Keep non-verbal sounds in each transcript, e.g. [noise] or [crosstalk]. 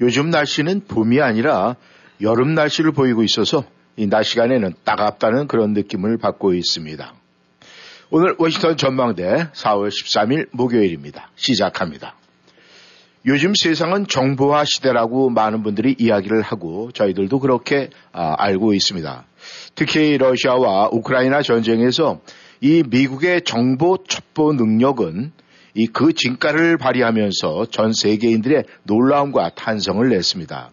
요즘 날씨는 봄이 아니라 여름 날씨를 보이고 있어서 이 낮 시간에는 따갑다는 그런 느낌을 받고 있습니다. 오늘 워싱턴 전망대 4월 13일 목요일입니다. 시작합니다. 요즘 세상은 정보화 시대라고 많은 분들이 이야기를 하고 저희들도 그렇게 아, 알고 있습니다. 특히 러시아와 우크라이나 전쟁에서 이 미국의 정보 첩보 능력은 이 그 진가를 발휘하면서 전 세계인들의 놀라움과 탄성을 냈습니다.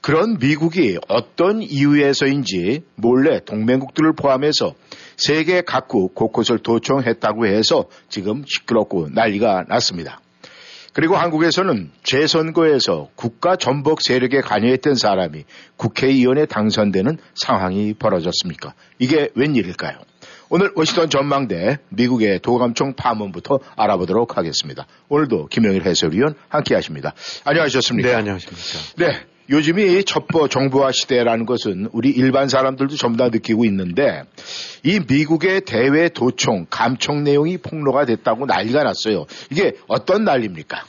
그런 미국이 어떤 이유에서인지 몰래 동맹국들을 포함해서 세계 각국 곳곳을 도청했다고 해서 지금 시끄럽고 난리가 났습니다. 그리고 한국에서는 재선거에서 국가 전복 세력에 관여했던 사람이 국회의원에 당선되는 상황이 벌어졌습니까? 이게 웬일일까요? 오늘 워싱턴 전망대 미국의 도감청 파문부터 알아보도록 하겠습니다. 오늘도 김영일 해설위원 함께 하십니다. 안녕하셨습니까? 네, 안녕하십니까. 네. 요즘이 첩보 정보화 시대라는 것은 우리 일반 사람들도 전부 다 느끼고 있는데 이 미국의 대외 도청, 감청 내용이 폭로가 됐다고 난리가 났어요. 이게 어떤 난리입니까?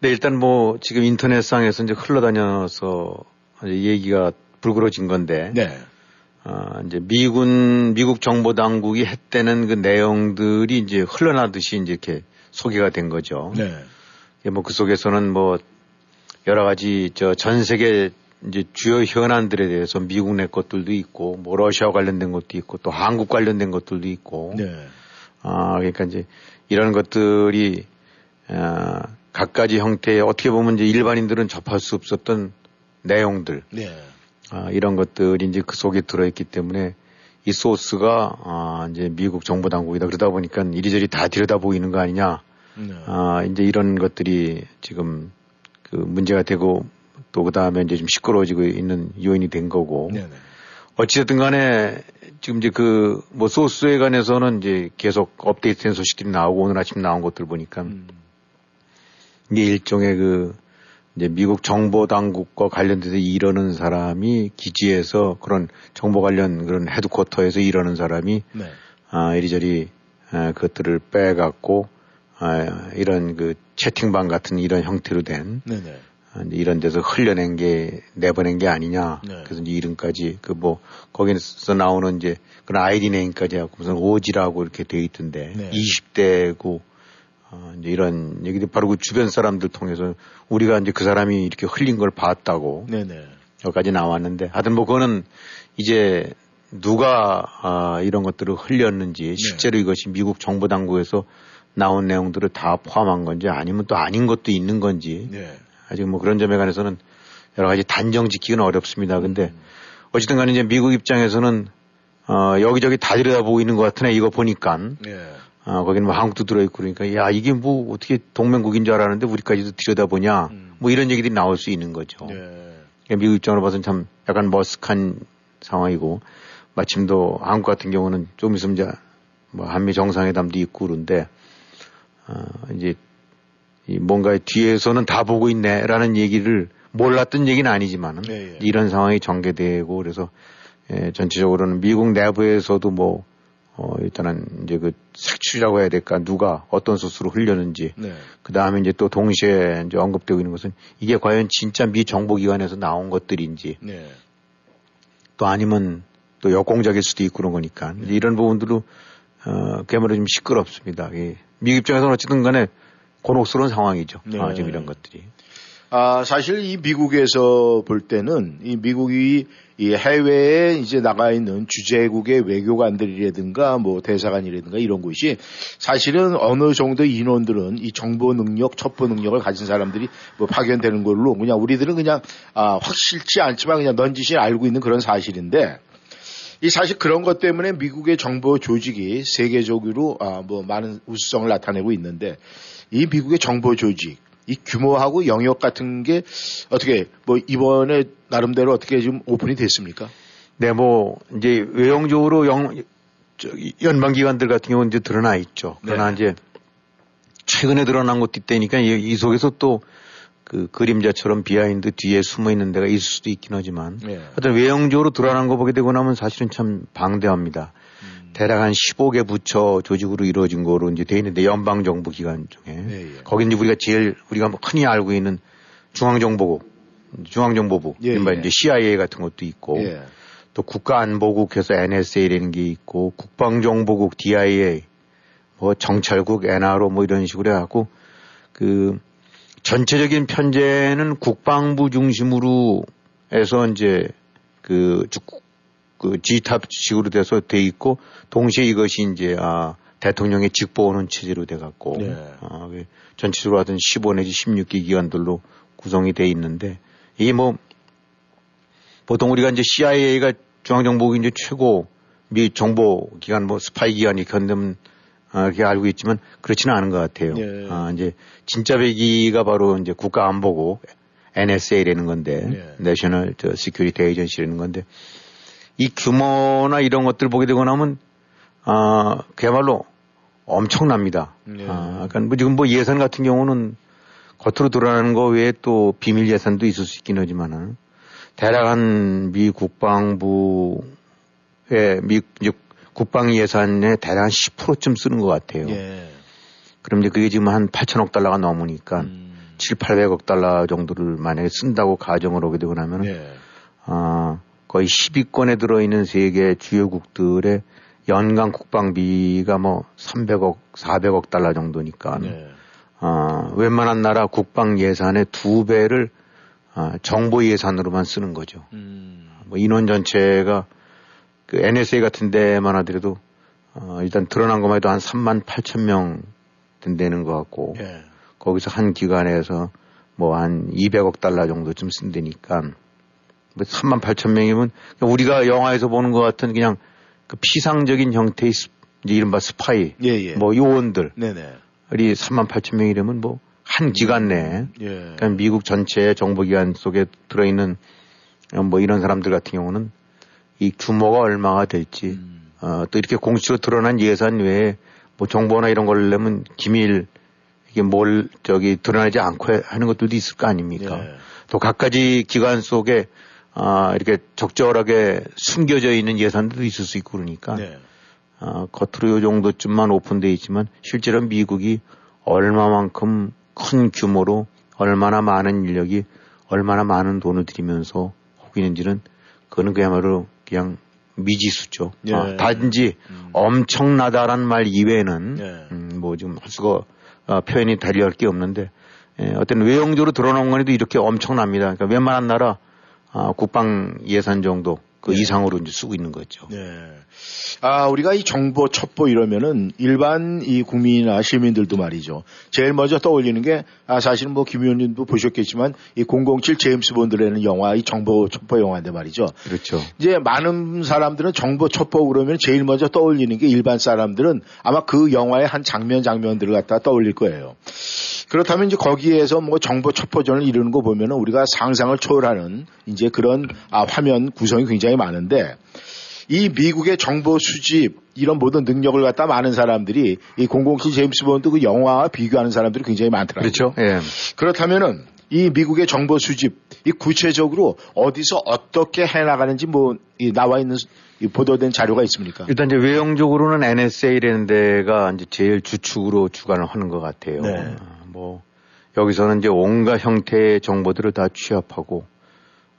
네, 일단 뭐 지금 인터넷상에서 이제 흘러다녀서 이제 얘기가 불그러진 건데 네. 어, 이제 미군 미국 정보 당국이 했다는 그 내용들이 이제 흘러나듯이 이제 이렇게 소개가 된 거죠. 네. 뭐 그 속에서는 뭐 여러 가지 저 전 세계 이제 주요 현안들에 대해서 미국 내 것들도 있고 뭐 러시아 관련된 것도 있고 또 한국 관련된 것들도 있고 네. 아 그러니까 이제 이런 것들이 아, 각가지 형태의 어떻게 보면 이제 일반인들은 접할 수 없었던 내용들 네. 아, 이런 것들이 이제 그 속에 들어있기 때문에 이 소스가 아, 이제 미국 정보 당국이다 그러다 보니까 이리저리 다 들여다 보이는 거 아니냐 네. 아, 이제 이런 것들이 지금 그 문제가 되고 또 그 다음에 이제 좀 시끄러워지고 있는 요인이 된 거고. 네. 네. 어찌됐든 간에 지금 이제 그 뭐 소스에 관해서는 이제 계속 업데이트된 소식들이 나오고 오늘 아침 나온 것들 보니까 음. 이게 일종의 그 이제 미국 정보 당국과 관련돼서 이러는 사람이 기지에서 그런 정보 관련 그런 헤드쿼터에서 이러는 사람이 네. 아, 이리저리 아, 그것들을 빼갖고 아, 이런 그 채팅방 같은 이런 형태로 된 네. 네. 아, 이런 데서 흘려낸 게 내보낸 게 아니냐. 네. 그래서 이제 이름까지 그 뭐 거기서 나오는 이제 그런 아이디 네임까지 하고 무슨 오지라고 이렇게 돼 있던데 네. 20대고 어, 이제 이런 얘기들 바로 그 주변 사람들 통해서 우리가 이제 그 사람이 이렇게 흘린 걸 봤다고 네. 네. 여기까지 나왔는데 하여튼 뭐 그거는 이제 누가 아, 이런 것들을 흘렸는지 실제로 이것이 미국 정보 당국에서 나온 내용들을 다 포함한 건지 아니면 또 아닌 것도 있는 건지 네. 아직 뭐 그런 점에 관해서는 여러 가지 단정 짓기는 어렵습니다. 근데 음. 어쨌든 간에 이제 미국 입장에서는 어, 여기저기 다 들여다보고 있는 것 같으네 이거 보니까 네. 어, 거기는 뭐 한국도 들어있고 그러니까 야 이게 뭐 어떻게 동맹국인 줄 알았는데 우리까지도 들여다보냐 음. 뭐 이런 얘기들이 나올 수 있는 거죠. 네. 그러니까 미국 입장으로 봐서는 참 약간 머쓱한 상황이고 마침 또 한국 같은 경우는 좀 있으면 이제 뭐 한미 정상회담도 있고 그런데 어, 이제 이 뭔가 뒤에서는 다 보고 있네라는 얘기를 몰랐던 얘기는 아니지만은 네, 예. 이런 상황이 전개되고 그래서 예, 전체적으로는 미국 내부에서도 뭐 어, 일단은 이제 그 색출이라고 해야 될까 누가 어떤 소스로 흘렸는지 네. 그 다음에 이제 또 동시에 이제 언급되고 있는 것은 이게 과연 진짜 미 정보기관에서 나온 것들인지 네. 또 아니면 또 역공작일 수도 있고 그런 거니까 이제 이런 부분들도 어, 그야말로 좀 시끄럽습니다. 이 미국 입장에서는 어쨌든 간에 곤혹스러운 상황이죠. 네. 아, 지금 이런 것들이. 아, 사실 이 미국에서 볼 때는 이 미국이 이 해외에 이제 나가 있는 주재국의 외교관들이라든가 뭐 대사관이라든가 이런 곳이 사실은 어느 정도 인원들은 이 정보 능력, 첩보 능력을 가진 사람들이 뭐 파견되는 걸로 그냥 우리들은 그냥 아, 확실치 않지만 그냥 넌지시 알고 있는 그런 사실인데 이 사실 그런 것 때문에 미국의 정보 조직이 세계적으로 아, 뭐 많은 우수성을 나타내고 있는데 이 미국의 정보 조직 이 규모하고 영역 같은 게 어떻게 뭐 이번에 나름대로 어떻게 좀 오픈이 됐습니까? 네, 뭐 이제 외형적으로 영 연방 기관들 같은 경우는 이제 드러나 있죠. 그러나 네. 이제 최근에 드러난 것도 있다니까 이, 이 속에서 또 그 그림자처럼 behind 뒤에 숨어 있는 데가 있을 수도 있긴 하지만 네. 하여튼 외형적으로 드러난 거 보게 되고 나면 사실은 참 방대합니다. 음. 대략 한 15개 부처 조직으로 이루어진 거로 이제 돼 있는데 연방 정부 기관 중에 네, 예. 거기 이제 우리가 제일 우리가 뭐 흔히 알고 있는 중앙정보국, 중앙정보부, 예, 예. 이제 CIA 같은 것도 있고 예. 또 국가안보국에서 NSA라는 게 있고 국방정보국 DIA 뭐 정찰국 NRO 뭐 이런 식으로 해갖고 그 전체적인 편제는 국방부 중심으로 해서 이제 그, 그 G탑식으로 돼서 돼 있고 동시에 이것이 이제 아 대통령의 직보오는 체제로 돼 갖고 네. 아, 그 전체적으로 하던 15 내지 16기 기관들로 구성이 돼 있는데 이게 뭐 보통 우리가 이제 CIA가 중앙정보국 이제 최고 미 정보 기관 뭐 스파이 기관이 견되면 아, 이렇게 알고 있지만 그렇지는 않은 것 같아요. 예. 아, 이제 진짜 배기가 바로 이제 국가 안보국 NSA라는 건데 예. National 저 Security Agency라는 건데 이 규모나 이런 것들 보게 되고 나면 아 그야말로 엄청납니다. 예. 아, 그러니까 뭐 지금 뭐 예산 같은 경우는 겉으로 드러나는 거 외에 또 비밀 예산도 있을 수 있긴 하지만은 대략 한 미 국방부의 미 국방 예산의 대략 한 10%쯤 쓰는 것 같아요. 예. 그럼 이제 그게 지금 한 8천억 달러가 넘으니까 음. 7, 800억 달러 정도를 만약에 쓴다고 가정을 하게 되고 나면 예. 어, 거의 10위권에 들어있는 세계 주요국들의 연간 국방비가 뭐 300억, 400억 달러 정도니까 예. 어, 웬만한 나라 국방 예산의 두 배를 어, 정보 예산으로만 쓰는 거죠. 음. 뭐 인원 전체가 그 NSA 같은 데만 하더라도 어, 일단 드러난 것만 해도 한 3만 8천 명 된다는 것 같고 예. 거기서 한 기관에서 뭐 한 200억 달러 정도쯤 쓴다니까 뭐 3만 8천 명이면 우리가 영화에서 보는 것 같은 그냥 그 피상적인 형태의 이제 이른바 스파이 예, 예. 뭐 요원들 네네. 이 3만 8천 명이라면 뭐 한 기관 내에 예. 그러니까 미국 전체 정보기관 속에 들어있는 뭐 이런 사람들 같은 경우는 이 규모가 얼마가 될지 음. 어, 또 이렇게 공식으로 드러난 예산 외에 뭐 정보나 이런 걸 내면 기밀 이게 뭘 저기 드러나지 않고 하는 것들도 있을 거 아닙니까? 예. 또 각가지 기관 속에 아, 이렇게 적절하게 숨겨져 있는 예산들도 있을 수 있고 그러니까 네. 아, 겉으로 요 정도쯤만 오픈돼 있지만 실제로 미국이 얼마만큼 큰 규모로 얼마나 많은 인력이 얼마나 많은 돈을 들이면서 하고 있는지는 그거는 그야말로 그냥 미지수죠. 예. 어, 단지 음. 엄청나다란 말 이외에는 예. 음, 뭐 지금 할 수가 어, 표현이 달리할 게 없는데 예, 어떤 외형적으로 드러나온 거에도 이렇게 엄청납니다. 그러니까 웬만한 나라 어, 국방 예산 정도 그 네. 이상으로 이제 쓰고 있는 거죠. 네. 아, 우리가 이 정보 첩보 이러면은 일반 이 국민이나 시민들도 말이죠. 제일 먼저 떠올리는 게, 아, 사실은 뭐 김 의원님도 보셨겠지만 이 007 제임스 본드라는 영화, 이 정보 첩보 영화인데 말이죠. 그렇죠. 이제 많은 사람들은 정보 첩보 그러면 제일 먼저 떠올리는 게 일반 사람들은 아마 그 영화의 한 장면 장면들을 갖다 떠올릴 거예요. 그렇다면 이제 거기에서 뭐 정보 첩보전을 이루는 거 보면은 우리가 상상을 초월하는 이제 그런 아, 화면 구성이 굉장히 많은데 이 미국의 정보 수집 이런 모든 능력을 갖다 많은 사람들이 이 007 제임스 본드 그 영화와 비교하는 사람들이 굉장히 많더라고요. 그렇죠. 예. 그렇다면은 이 미국의 정보 수집 이 구체적으로 어디서 어떻게 해 나가는지 뭐 나와 있는 보도된 자료가 있습니까? 일단 이제 외형적으로는 NSA라는 데가 이제 제일 주축으로 주관을 하는 것 같아요. 네. 뭐 여기서는 이제 온갖 형태의 정보들을 다 취합하고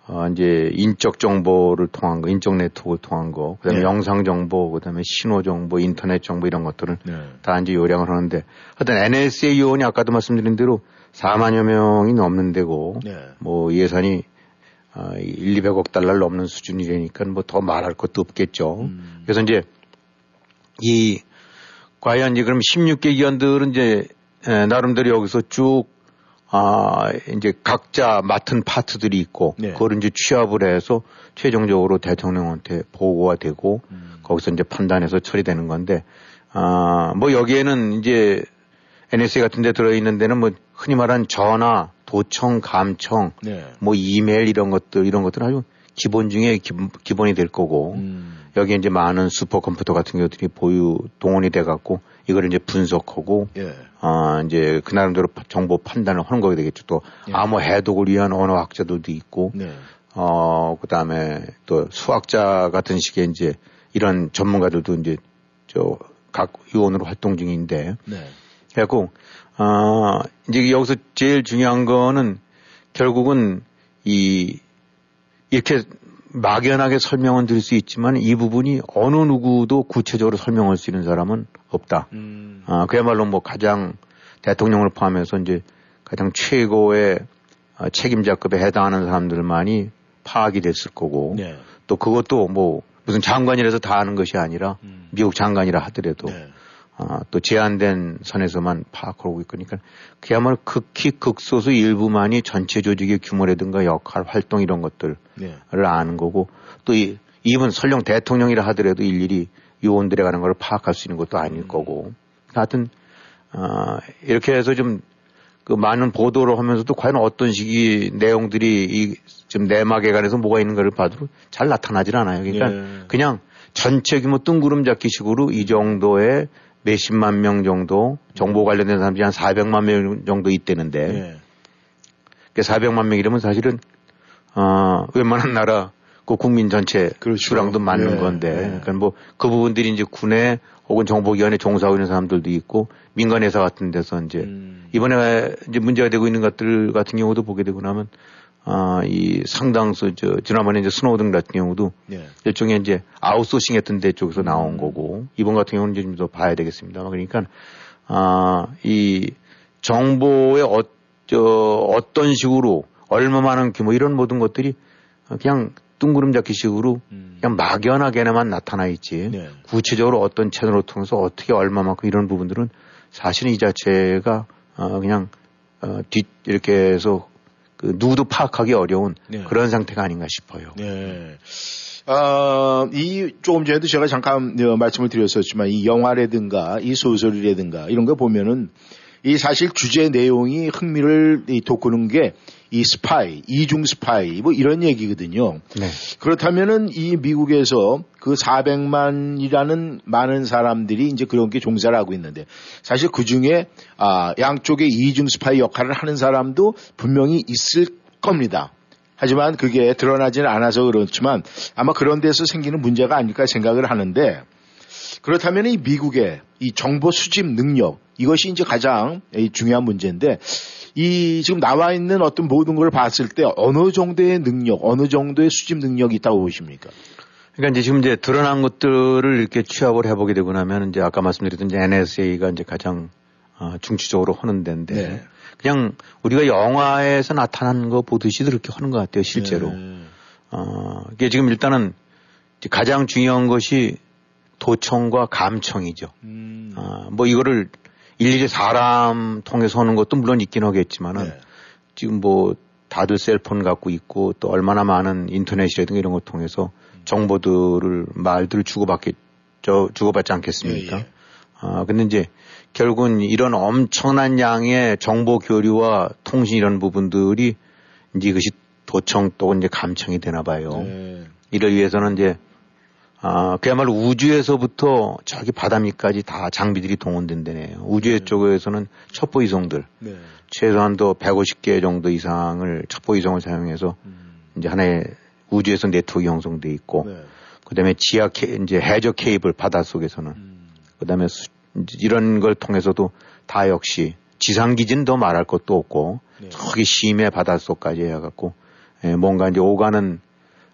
어, 이제 인적 정보를 통한 거, 인적 네트워크를 통한 거, 그다음에 네. 영상 정보, 그다음에 신호 정보, 인터넷 정보 이런 것들을 네. 다 이제 요량을 하는데 하여튼 NSA 요원이 아까도 말씀드린 대로 4만여 명이 넘는 데고 네. 뭐 예산이 어, 1, 200억 달러를 넘는 수준이라니까 뭐 더 말할 것도 없겠죠. 음. 그래서 이제 이 과연 이제 그럼 16개 기관들은 이제 에, 나름대로 여기서 쭉 아, 이제 각자 맡은 파트들이 있고, 네. 그걸 이제 취합을 해서 최종적으로 대통령한테 보고가 되고, 음. 거기서 이제 판단해서 처리되는 건데, 아, 뭐 여기에는 이제 NSA 같은 데 들어있는 데는 뭐 흔히 말하는 전화, 도청, 감청, 네. 뭐 이메일 이런 것들, 이런 것들은 아주 기본 중에 기, 본이될 거고, 음. 여기 이제 많은 슈퍼컴퓨터 같은 것들이 보유, 동원이 돼 갖고, 이걸 이제 분석하고, 예. 어, 이제 그 나름대로 정보 판단을 하는 거게 되겠죠. 또 예. 암호 해독을 위한 언어학자들도 있고, 네. 어, 그 다음에 또 수학자 같은 식의 이제 이런 전문가들도 이제 저각 위원으로 활동 중인데, 네. 그래갖고, 어, 이제 여기서 제일 중요한 거는 결국은 이, 이렇게 막연하게 설명은 드릴 수 있지만 이 부분이 어느 누구도 구체적으로 설명할 수 있는 사람은 없다. 음. 아, 그야말로 뭐 가장 대통령을 포함해서 이제 가장 최고의 어, 책임자급에 해당하는 사람들만이 파악이 됐을 거고 네. 또 그것도 뭐 무슨 장관이라서 다 아는 것이 아니라 음. 미국 장관이라 하더라도 네. 아, 또 제한된 선에서만 파악하고 있으니까 그야말로 극히 극소수 일부만이 전체 조직의 규모라든가 역할, 활동 이런 것들을 네. 아는 거고 또 이, 이분 설령 대통령이라 하더라도 일일이 요원들에 관한 걸 파악할 수 있는 것도 아닐 거고 하여튼 아, 이렇게 해서 좀 그 많은 보도를 하면서도 과연 어떤 식의 내용들이 이 지금 내막에 관해서 뭐가 있는가를 봐도 잘 나타나질 않아요. 그러니까 예. 그냥 전체 규모 뜬구름 잡기 식으로 이 정도의 몇십만 명 정도 정보 관련된 사람들이 한 400만 명 정도 있대는데 네. 그 400만 명이라면 사실은 어 웬만한 나라 그 국민 전체 그렇죠. 수랑도 맞는 예, 건데 예. 그러니까 뭐 그 부분들이 이제 군에 혹은 정보기관에 종사하고 있는 사람들도 있고 민간 회사 같은 데서 이제 음. 이번에 이제 문제가 되고 있는 것들 같은 경우도 보게 되고 나면 아, 이 상당수 저 지난번에 이제 스노우등 같은 경우도 네. 일종의 이제 아웃소싱 했던 데 쪽에서 음. 나온 거고 이번 같은 경우는 이제 좀 더 봐야 되겠습니다. 그러니까 아, 이 정보의 어, 저, 어떤 식으로 얼마만한 규모 이런 모든 것들이 그냥 둥그름 잡기 식으로 음. 그냥 막연하게나만 나타나 있지 네. 구체적으로 어떤 채널을 통해서 어떻게 얼마만큼 이런 부분들은 사실은 이 자체가 어, 그냥 어, 뒷 이렇게 해서 그 누구도 파악하기 어려운 네. 그런 상태가 아닌가 싶어요. 네. 아, 이 조금 전에도 제가 잠깐 어, 말씀을 드렸었지만 이 영화라든가 이 소설이라든가 이런 거 보면은 이 사실 주제 내용이 흥미를 이 돋구는 게 이 스파이, 이중 스파이 뭐 이런 얘기거든요. 네. 그렇다면은 이 미국에서 그 400만이라는 많은 사람들이 이제 그런 게 종사를 하고 있는데 사실 그 중에 아, 양쪽의 이중 스파이 역할을 하는 사람도 분명히 있을 겁니다. 하지만 그게 드러나지는 않아서 그렇지만 아마 그런 데서 생기는 문제가 아닐까 생각을 하는데 그렇다면 이 미국의 이 정보 수집 능력 이것이 이제 가장 이 중요한 문제인데 이 지금 나와 있는 어떤 모든 걸 봤을 때 어느 정도의 능력, 어느 정도의 수집 능력이 있다고 보십니까? 그러니까 이제 지금 이제 드러난 것들을 이렇게 취합을 해보게 되고 나면 이제 아까 말씀드렸던 이제 NSA가 이제 가장 어, 중추적으로 하는 데인데 네. 그냥 우리가 영화에서 나타난 거 보듯이 그렇게 하는 것 같아요 실제로. 네. 어, 이게 지금 일단은 가장 중요한 것이 도청과 감청이죠. 음. 어, 뭐 이거를 일일이 사람 통해서 하는 것도 물론 있긴 하겠지만은 네. 지금 뭐 다들 셀폰 갖고 있고 또 얼마나 많은 인터넷이라든가 이런 걸 통해서 정보들을 말들을 주고받겠죠 주고받지 않겠습니까? 예, 예. 아 근데 이제 결국은 이런 엄청난 양의 정보 교류와 통신 이런 부분들이 이제 이것이 도청 또 이제 감청이 되나 봐요. 네. 이를 위해서는 이제 아, 그야말로 우주에서부터 저기 바다 밑까지 다 장비들이 동원된다네요. 우주의 쪽에서는 첩보 이송들 네. 최소한도 150개 정도 이상을 첩보 이송을 사용해서 음. 이제 하나의 우주에서 네트워크 형성돼 있고 네. 그다음에 지하 케 이제 해저 케이블 바다 속에서는 음. 그다음에 수, 이런 걸 통해서도 다 역시 지상 더 말할 것도 없고 네. 저기 심해 바닷속까지 해갖고 예, 뭔가 이제 오가는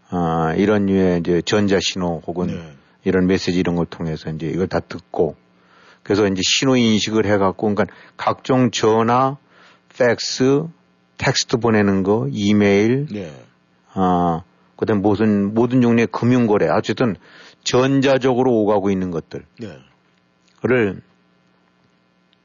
아, 이런 류의 이제 전자 신호 혹은 네. 이런 메시지 이런 걸 통해서 이제 이걸 다 듣고 그래서 이제 신호 인식을 해갖고 그러니까 각종 전화, 팩스, 텍스트 보내는 거, 이메일, 네. 아, 그다음 무슨 모든 종류의 금융 거래, 어쨌든 전자적으로 오가고 있는 것들. 네.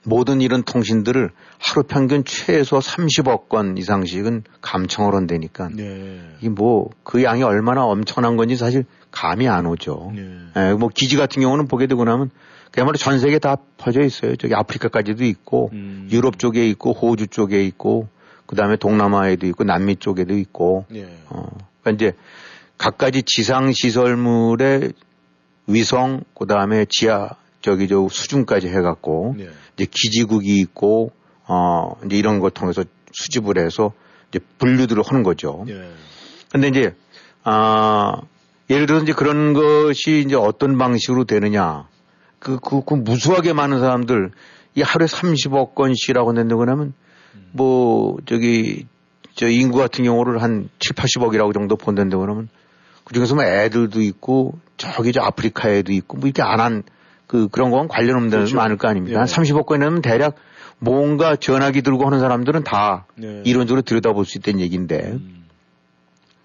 를 모든 이런 통신들을 하루 평균 최소 30억 건 이상씩은 감청을 한다니까 네. 이게 뭐그 양이 얼마나 엄청난 건지 사실 감이 안 오죠. 네. 예, 뭐 기지 같은 경우는 보게 되고 나면 그야말로 전 세계 다 퍼져 있어요. 저기 아프리카까지도 있고 음. 유럽 쪽에 있고 호주 쪽에 있고 그 다음에 동남아에도 있고 남미 쪽에도 있고 예. 어 그러니까 이제 각가지 지상 시설물의 위성 그 다음에 지하 저기 저 수준까지 해갖고 예. 이제 기지국이 있고 어 이제 이런 걸 통해서 수집을 해서 이제 분류들을 하는 거죠. 예. 근데 이제 아 예를 들어서 이제 그런 것이 이제 어떤 방식으로 되느냐. 그, 그, 그 무수하게 많은 사람들 이 하루에 30억 건씩이라고 낸다고 하면 뭐 저기 저 인구 같은 경우를 한 7, 80억이라고 정도 본다고 그러면 그 중에서 뭐 애들도 있고 저기 저 아프리카에도 있고 뭐 이렇게 안 한 그 그런 건 관련 없는 데는 그렇죠. 많을 거 아닙니까? 예. 한 30억 건이면 대략 뭔가 전화기 들고 하는 사람들은 다 예. 이론적으로 들여다볼 수 있다는 얘기인데 음.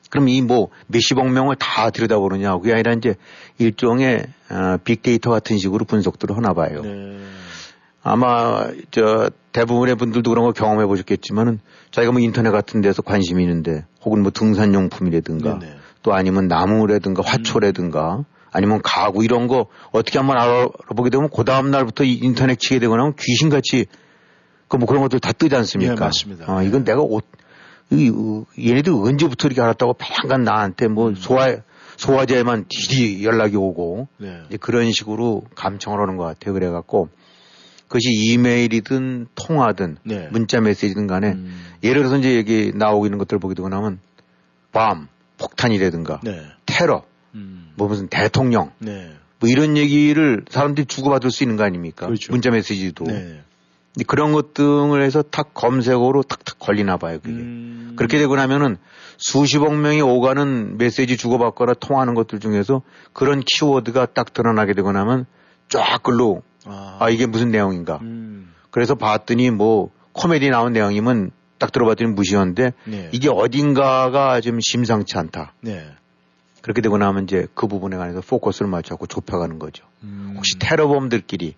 그럼 이 뭐 몇십억 명을 다 들여다보느냐 그게 아니라 이제 일종의 어, 빅데이터 같은 식으로 분석들을 하나 봐요. 네. 아마 저 대부분의 분들도 그런 거 경험해 보셨겠지만은 자기가 뭐 인터넷 같은 데서 관심이 있는데 혹은 뭐 등산용품이라든가 네 네. 또 아니면 나무라든가 화초라든가 음. 아니면 가구 이런 거 어떻게 한번 알아보게 되면 그 다음 날부터 인터넷 치게 되거나 하면 귀신같이 그 뭐 그런 것들 다 뜨지 않습니까? 네, 맞습니다. 어, 이건 내가 옷, 이, 어, 얘네들 언제부터 이렇게 알았다고 팽간 나한테 뭐 음. 소화, 소화제만 디디 연락이 오고 네. 이제 그런 식으로 감청을 하는 것 같아요. 그래갖고 그것이 이메일이든 통화든 네. 문자 메시지든 간에 음. 예를 들어서 이제 여기 나오고 있는 것들을 보게 되고 나면 밤, 폭탄이라든가 네. 테러, 음. 뭐 무슨 대통령 네. 뭐 이런 얘기를 사람들이 주고받을 수 있는 거 아닙니까? 그렇죠. 문자 메시지도. 네. 그런 것 등을 해서 탁 검색어로 탁탁 걸리나 봐요, 그게. 음. 그렇게 되고 나면은 수십억 명이 오가는 메시지 주고받거나 통하는 것들 중에서 그런 키워드가 딱 드러나게 되고 나면 쫙 글로 아, 아 이게 무슨 내용인가. 음. 그래서 봤더니 뭐 코미디 나온 내용이면 딱 들어봤더니 무시한데 네. 이게 어딘가가 좀 심상치 않다. 네. 그렇게 되고 나면 이제 그 부분에 관해서 포커스를 맞춰고 좁혀가는 거죠. 음. 혹시 테러범들끼리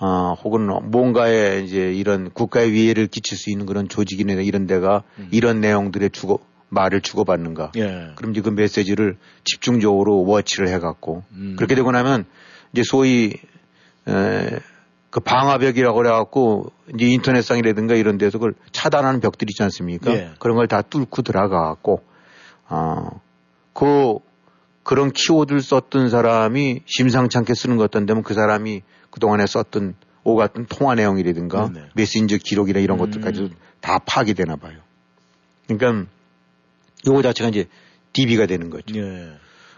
어, 혹은 뭔가에 이제 이런 국가의 위해를 끼칠 수 있는 그런 조직이나 이런 데가 음. 이런 내용들의 주고 말을 주고받는가. 예. 그럼 이제 그 메시지를 집중적으로 워치를 해갖고 음. 그렇게 되고 나면 이제 소위 에, 그 방화벽이라고 그래갖고 이제 인터넷상이라든가 이런 데서 그걸 차단하는 벽들이 있지 않습니까? 예. 그런 걸 다 뚫고 들어가갖고 어, 그 그런 키워드를 썼던 사람이 심상치 않게 쓰는 것 같던데 그 사람이 그동안에 썼던 오 같은 통화 내용이라든가 네네. 메신저 기록이나 이런 음. 것들까지 다 파악이 되나 봐요. 그러니까 요거 자체가 이제 DB가 되는 거죠. 예.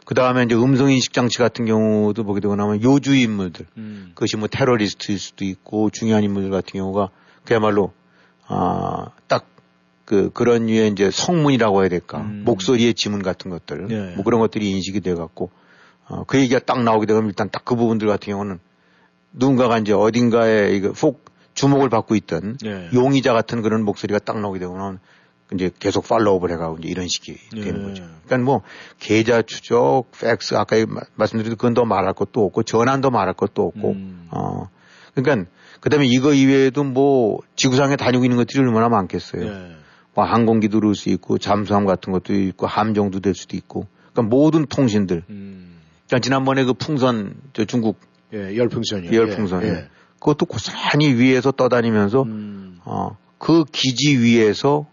그 다음에 이제 음성인식 장치 같은 경우도 보게 되고 나면 요주 인물들, 음. 그것이 뭐 테러리스트일 수도 있고 중요한 인물들 같은 경우가 그야말로, 아, 딱 그, 그런 류의 이제 성문이라고 해야 될까. 음. 목소리의 지문 같은 것들. 예. 뭐 그런 것들이 인식이 돼 갖고, 어, 그 얘기가 딱 나오게 되면 일단 딱 그 부분들 같은 경우는 누군가가 이제 어딘가에 이거 폭 주목을 받고 있던 예. 용의자 같은 그런 목소리가 딱 나오게 되면 이제 계속 팔로우업을 해가고 이제 이런 식이 되는 예. 거죠. 그러니까 뭐 계좌 추적, 팩스 아까 말씀드린 그건 더 말할 것도 없고 전환도 말할 것도 없고 음. 어 그러니까 그다음에 이거 이외에도 뭐 지구상에 다니고 있는 것들이 얼마나 많겠어요. 예. 뭐 항공기도 그럴 수 있고 잠수함 같은 것도 있고 함정도 될 수도 있고 그러니까 모든 통신들. 음. 그러니까 지난번에 그 풍선 저 중국 예, 열풍선이요. 열풍선. 예, 예. 그것도 고스란히 위에서 떠다니면서 음. 어 그 기지 위에서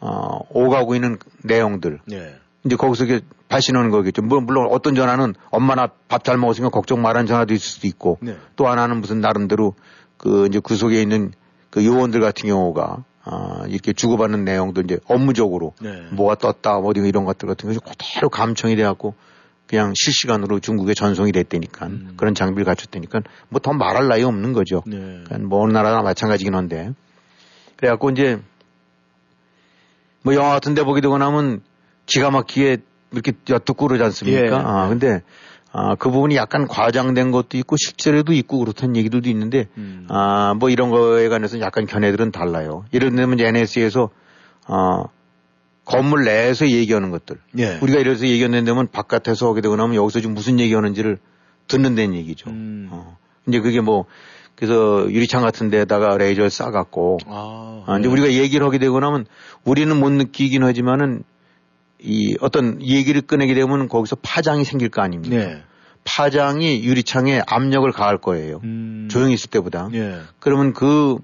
어, 오가고 있는 내용들. 네. 이제 거기서 이게 발신하는 거겠죠. 뭐, 물론 어떤 전화는 엄마나 밥 잘 먹었으니까 걱정 말한 전화도 있을 수도 있고 네. 또 하나는 무슨 나름대로 그 이제 그 속에 있는 그 요원들 같은 경우가 아, 이렇게 주고받는 내용도 이제 업무적으로 네. 뭐가 떴다, 뭐 어디 이런 것들 같은 것이 그대로 감청이 돼갖고 그냥 실시간으로 중국에 전송이 됐다니까 음. 그런 장비를 갖췄다니까 뭐 더 말할 나위 없는 거죠. 네. 그러니까 뭐 어느 나라나 마찬가지긴 한데 그래갖고 이제 뭐 영화 같은 데 보게 되고 나면 기가 막히게 이렇게 엿듣고 그러지 않습니까? 예. 아, 근데 아, 그 부분이 약간 과장된 것도 있고 실제로도 있고 그렇다는 얘기들도 있는데 음. 아, 뭐 이런 거에 관해서 약간 견해들은 달라요. 예를 들면 NS에서 아, 건물 내에서 얘기하는 것들. 예. 우리가 이래서 얘기했는데면 바깥에서 오게 되고 나면 여기서 지금 무슨 얘기하는지를 듣는 데는 얘기죠. 음. 어. 이제 그게 뭐 그래서 유리창 같은 데다가 레이저를 쏴갖고 아, 아, 이제 네. 우리가 얘기를 하게 되고 나면 우리는 못 느끼긴 하지만은 이 어떤 얘기를 꺼내게 되면 거기서 파장이 생길 거 아닙니까? 네. 파장이 유리창에 압력을 가할 거예요. 음. 조용히 있을 때보다. 예. 그러면 그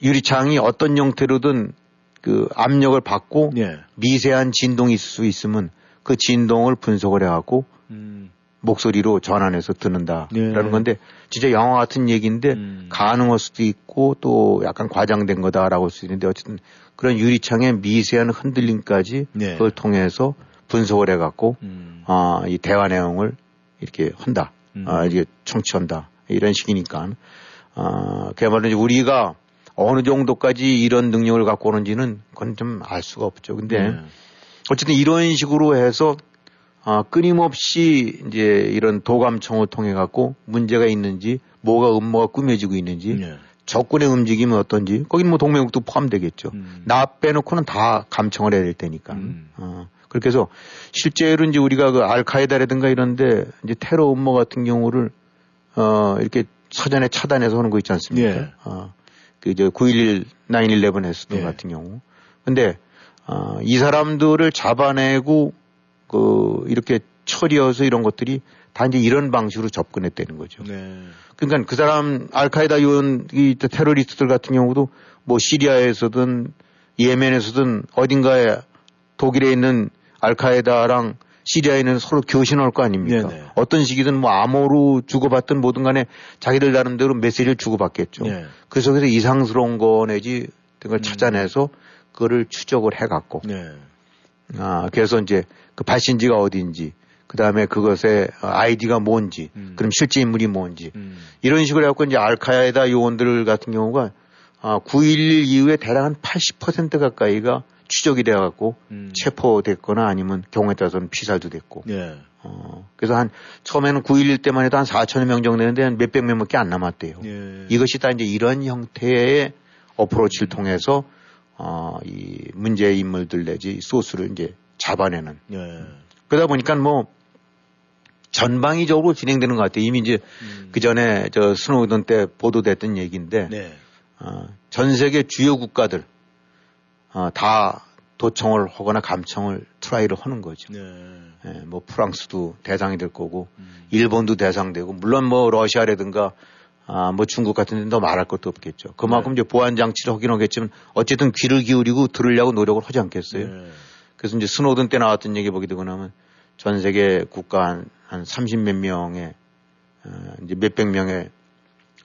유리창이 어떤 형태로든 그 압력을 받고 예. 미세한 진동이 있을 수 있으면 그 진동을 분석을 해갖고 음. 목소리로 전환해서 듣는다라는 예. 건데 진짜 영화 같은 얘기인데 음. 가능할 수도 있고 또 약간 과장된 거다라고 할 수 있는데 어쨌든 그런 유리창의 미세한 흔들림까지 예. 그걸 통해서 분석을 해갖고 음. 아, 이 대화 내용을 이렇게 한다. 음. 아, 이게 청취한다. 이런 식이니까. 아, 그야말로 이제 우리가 어느 정도까지 이런 능력을 갖고 오는지는 그건 좀 알 수가 없죠. 근데 예. 어쨌든 이런 식으로 해서 아, 끊임없이 이제 이런 도감청을 통해 갖고 문제가 있는지 뭐가 음모가 꾸며지고 있는지 예. 적군의 움직임은 어떤지 거긴 뭐 동맹국도 포함되겠죠. 음. 나 빼놓고는 다 감청을 해야 될 테니까. 음. 어, 그렇게 해서 실제로 이제 우리가 그 알카에다라든가 이런데 이제 테러 음모 같은 경우를 어, 이렇게 사전에 차단해서 하는 거 있지 않습니까? 예. 어, 그 이제 911, 911 했었던 예. 것 같은 경우. 근데 어, 이 사람들을 잡아내고 그 이렇게 처리해서 이런 것들이 다 이제 이런 방식으로 접근했다는 거죠. 네. 그러니까 그 사람 알카에다 요원 이 테러리스트들 같은 경우도 뭐 시리아에서든 예멘에서든 어딘가에 독일에 있는 알카에다랑 시리아에 있는 서로 교신할 거 아닙니까? 네네. 어떤 식이든 뭐 암호로 주고받든 뭐든 간에 자기들 나름대로 메시지를 주고받겠죠. 네. 그 속에서 이상스러운 거 내지 음. 등걸 찾아내서 그거를 추적을 해갖고 네. 아, 그래서 이제 그 발신지가 어디인지, 그 다음에 그것의 아이디가 뭔지, 음. 그럼 실제 인물이 뭔지, 음. 이런 식으로 해갖고 이제 알카에다 요원들 같은 경우가 아, 9.11 이후에 대략 한 80% 가까이가 추적이 돼갖고 음. 체포됐거나 아니면 경우에 따라서는 피살도 됐고, 예. 어, 그래서 한 처음에는 9.11 때만 해도 한 4천여 명 정도 되는데 한 몇백 명밖에 안 남았대요. 예. 이것이 다 이제 이런 형태의 어프로치를 통해서 어, 이 문제의 인물들 내지 소스를 이제 잡아내는. 예. 그러다 보니까 뭐 전방위적으로 진행되는 것 같아요. 이미 이제 음. 그 전에 저 스노우던 때 보도됐던 얘기인데 네. 어, 전 세계 주요 국가들 어, 다 도청을 하거나 감청을 try를 하는 거죠. 네. 예, 뭐 프랑스도 대상이 될 거고 음. 일본도 대상되고 물론 뭐 러시아라든가 아, 뭐 중국 같은 데는 더 말할 것도 없겠죠. 그만큼 네. 이제 보안 장치를 하긴 하겠지만 어쨌든 귀를 기울이고 들으려고 노력을 하지 않겠어요. 네. 그래서 이제 스노든 때 나왔던 얘기 보게 되고 나면 전 세계 국가 한, 한 30 몇 명의 어, 이제 몇백 명의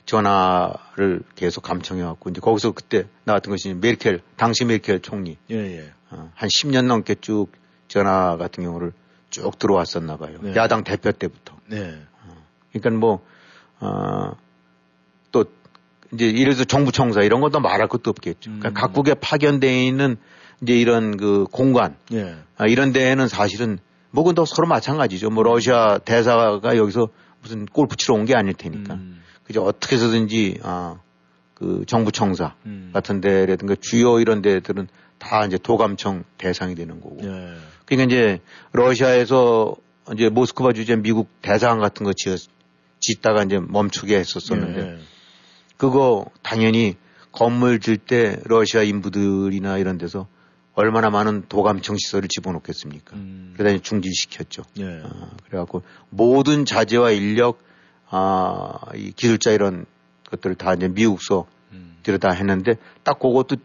전화를 계속 감청해 왔고 이제 거기서 그때 나왔던 것이 메르켈 당시 메르켈 총리 예, 예. 어, 한 10년 넘게 쭉 전화 같은 경우를 쭉 들어왔었나 봐요. 네. 야당 대표 때부터. 네. 그러니까 뭐, 어, 또, 이제 이래서 정부 청사 이런 것도 말할 것도 없겠죠. 그러니까 음. 각국에 파견되어 있는 이제 이런 그 공간, 예. 아, 이런 데에는 사실은 뭐건 다 서로 마찬가지죠. 뭐 러시아 대사가 여기서 무슨 골프 치러 온 게 아닐 테니까. 음. 그죠. 어떻게 해서든지, 아, 그 정부 청사 음. 같은 데라든가 주요 이런 데들은 다 이제 도감청 대상이 되는 거고. 예. 그러니까 이제 러시아에서 이제 모스크바 주재 미국 대사관 같은 거 지어 짓다가 이제 멈추게 했었었는데 예. 그거 당연히 건물 질때 러시아 인부들이나 이런 데서 얼마나 많은 도감청 시설을 집어넣겠습니까? 음. 그러다 이제 중지시켰죠. 예. 아, 그래갖고 모든 자재와 인력, 아, 이 기술자 이런 것들을 다 이제 미국서 음. 들여다 했는데 딱 그것도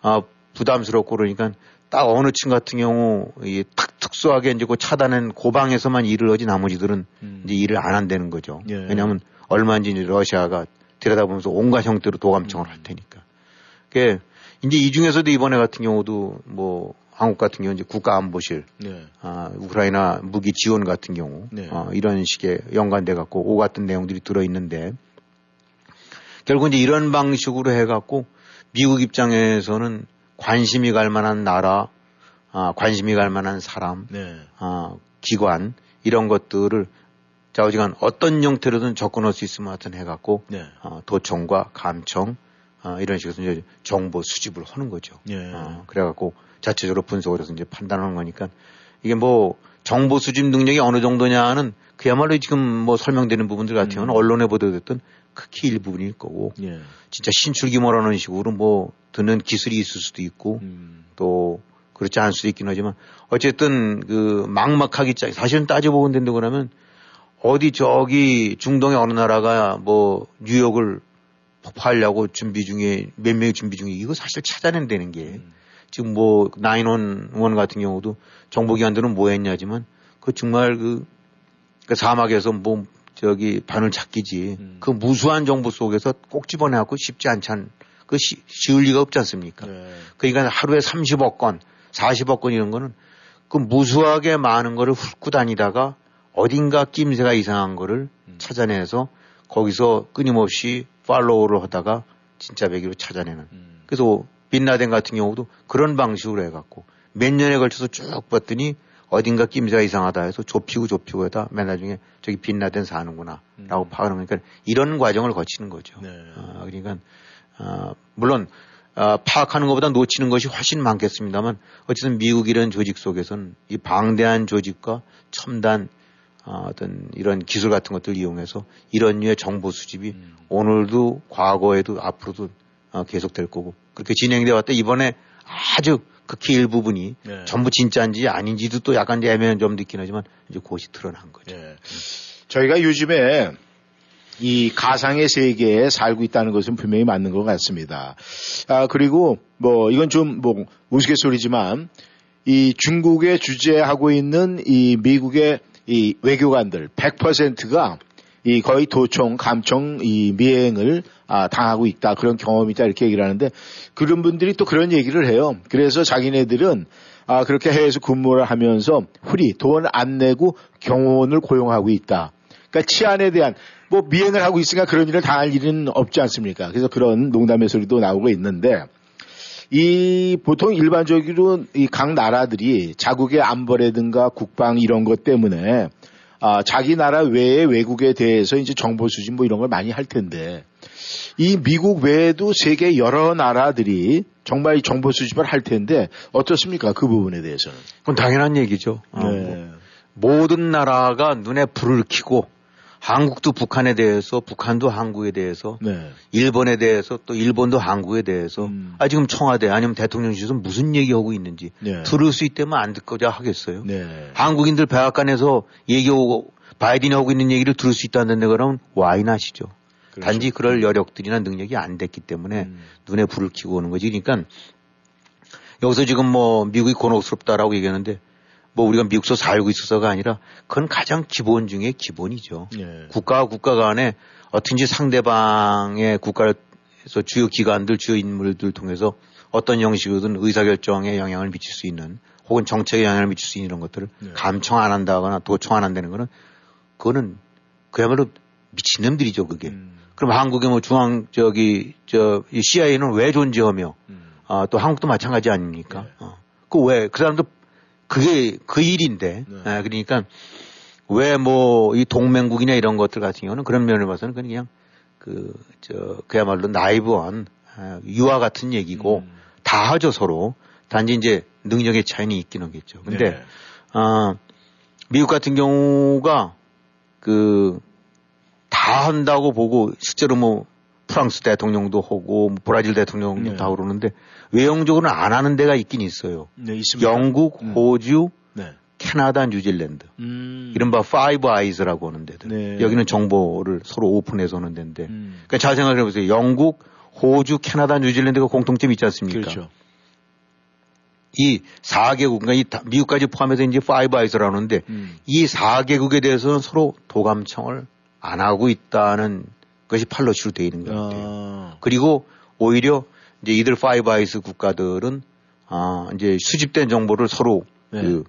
아, 부담스럽고 그러니까 딱 어느 층 같은 경우 이탁 특수하게 이제 그 차단한 고방에서만 일을 하지 나머지들은 음. 이제 일을 안 한다는 거죠. 예. 왜냐하면 얼마인지 러시아가 들여다보면서 온갖 형태로 도감청을 할 테니까. 그게 이제 이 중에서도 이번에 같은 경우도 뭐 한국 같은 경우 이제 국가안보실 네. 아, 우크라이나 무기 지원 같은 경우 네. 어, 이런 식의 연관돼 갖고 오 같은 내용들이 들어 있는데 결국 이제 이런 방식으로 해 갖고 미국 입장에서는 관심이 갈 만한 나라, 아, 관심이 갈 만한 사람, 네. 아, 기관 이런 것들을 좌우지간 어떤 형태로든 접근할 수 있으면 하여튼 해 갖고 네. 어, 도청과 감청 어, 이런 식으로 이제 정보 수집을 하는 거죠. 예. 어, 그래갖고 자체적으로 분석을 해서 이제 판단하는 거니까 이게 뭐 정보 수집 능력이 어느 정도냐는 그야말로 지금 뭐 설명되는 부분들 같은 경우는 음. 언론에 보도됐던 극히 일부분일 거고 예. 진짜 신출기모라는 식으로 뭐 듣는 기술이 있을 수도 있고 음. 또 그렇지 않을 수도 있긴 하지만 어쨌든 그 막막하기 짜 사실은 따져보고 된다고 하면 어디 저기 중동의 어느 나라가 뭐 뉴욕을 폭파하려고 준비 중에 몇 명이 준비 중에 이거 사실 찾아낸다는 게 음. 지금 뭐 나인원 같은 경우도 정보기관들은 뭐 했냐지만 그 정말 그, 그 사막에서 뭐 저기 바늘 찾기지 음. 그 무수한 정보 속에서 꼭 집어내갖고 쉽지 않찬 그 시, 쉬울 리가 없지 않습니까? 네. 그러니까 하루에 30억 건, 40억 건 이런 거는 그 무수하게 많은 거를 훑고 다니다가 어딘가 낌새가 이상한 거를 음. 찾아내서 거기서 끊임없이 팔로우를 하다가 진짜 배기로 찾아내는. 음. 그래서 빛나덴 같은 경우도 그런 방식으로 해갖고 몇 년에 걸쳐서 쭉 봤더니 어딘가 낌새가 이상하다 해서 좁히고 좁히고 하다 맨 나중에 저기 빛나덴 사는구나 라고 음. 파악하는 거니까 이런 과정을 거치는 거죠. 네. 어, 그러니까 어, 물론 어, 파악하는 것보다 놓치는 것이 훨씬 많겠습니다만 어쨌든 미국 이런 조직 속에서는 이 방대한 조직과 첨단 어, 어떤 이런 기술 같은 것들 을 이용해서 이런 류의 정보 수집이 음. 오늘도 과거에도 앞으로도 어, 계속될 거고 그렇게 진행되어 왔다 이번에 아주 극히 일부분이 네. 전부 진짜인지 아닌지도 또 약간 애매한 점도 있긴 하지만 이제 그것이 드러난 거죠. 네. 저희가 요즘에 이 가상의 세계에 살고 있다는 것은 분명히 맞는 것 같습니다. 아, 그리고 뭐 이건 좀 뭐 우스갯소리지만 이 중국에 주재하고 있는 이 미국의 이 외교관들 100%가 이 거의 도청, 감청 이 미행을 아, 당하고 있다. 그런 경험이 있다. 이렇게 얘기를 하는데 그런 분들이 또 그런 얘기를 해요. 그래서 자기네들은 아, 그렇게 해외에서 근무를 하면서 후리, 돈 안 내고 경호원을 고용하고 있다. 그러니까 치안에 대한 뭐 미행을 하고 있으니까 그런 일을 당할 일은 없지 않습니까? 그래서 그런 농담의 소리도 나오고 있는데 이 보통 일반적으로 이 각 나라들이 자국의 안보라든가 국방 이런 것 때문에 아, 자기 나라 외의 외국에 대해서 이제 정보 수집 뭐 이런 걸 많이 할 텐데 이 미국 외에도 세계 여러 나라들이 정말 정보 수집을 할 텐데 어떻습니까? 그 부분에 대해서는. 그건 당연한 얘기죠. 어, 네. 뭐 모든 나라가 눈에 불을 켜고 한국도 북한에 대해서, 북한도 한국에 대해서, 네. 일본에 대해서, 또 일본도 한국에 대해서, 음. 아, 지금 청와대 아니면 대통령실에서 무슨 얘기하고 있는지 네. 들을 수 있다면 안 듣고자 하겠어요. 네. 한국인들 백악관에서 얘기하고 바이든이 하고 있는 얘기를 들을 수 있다는 데 그러면 와인하시죠. 그렇죠. 단지 그럴 여력들이나 능력이 안 됐기 때문에 음. 눈에 불을 켜고 오는 거지. 그러니까 여기서 지금 뭐 미국이 곤혹스럽다라고 얘기하는데 뭐 우리가 미국서 살고 있어서가 아니라 그건 가장 기본 중에 기본이죠. 네. 국가와 국가 간에 어떻게든지 상대방의 국가에서 주요 기관들, 주요 인물들 통해서 어떤 형식으로든 의사결정에 영향을 미칠 수 있는 혹은 정책에 영향을 미칠 수 있는 이런 것들을 네. 감청 안 한다거나 도청 안 한다는 거는 그거는 그야말로 미친놈들이죠, 그게. 음. 그럼 한국의 뭐 중앙, 저기, 저, CIA는 왜 존재하며, 음. 아, 또 한국도 마찬가지 아닙니까? 네. 어. 그 왜, 그 사람도 그게 그 일인데. 네. 아, 그러니까 왜 뭐 이 동맹국이나 이런 것들 같은 경우는 그런 면을 봐서는 그냥 그, 저, 그야말로 나이브한 아, 유아 같은 얘기고 음. 다 하죠 서로. 단지 이제 능력의 차이는 있긴 하겠죠. 근데, 네. 아, 미국 같은 경우가 그, 다 한다고 보고 실제로 뭐 프랑스 대통령도 하고 뭐 브라질 대통령도 네. 다 그러는데 외형적으로는 안 하는 데가 있긴 있어요. 네, 영국, 음. 호주, 네. 캐나다, 뉴질랜드. 음. 이른바 파이브 아이즈라고 하는 데들. 네. 여기는 정보를 서로 오픈해서 하는 데인데. 음. 그러니까 잘 생각해 보세요. 영국, 호주, 캐나다, 뉴질랜드가 공통점이 있지 않습니까? 그렇죠. 이 4개국, 그러니까 이 미국까지 포함해서 이제 파이브 아이즈라고 하는데 음. 이 4개국에 대해서는 서로 도감청을 안 하고 있다는 것이 policy로 되어 있는 것 같아요. 아. 그리고 오히려 이제 이들 파이브 아이즈 국가들은 아, 이제 수집된 정보를 서로 네. 그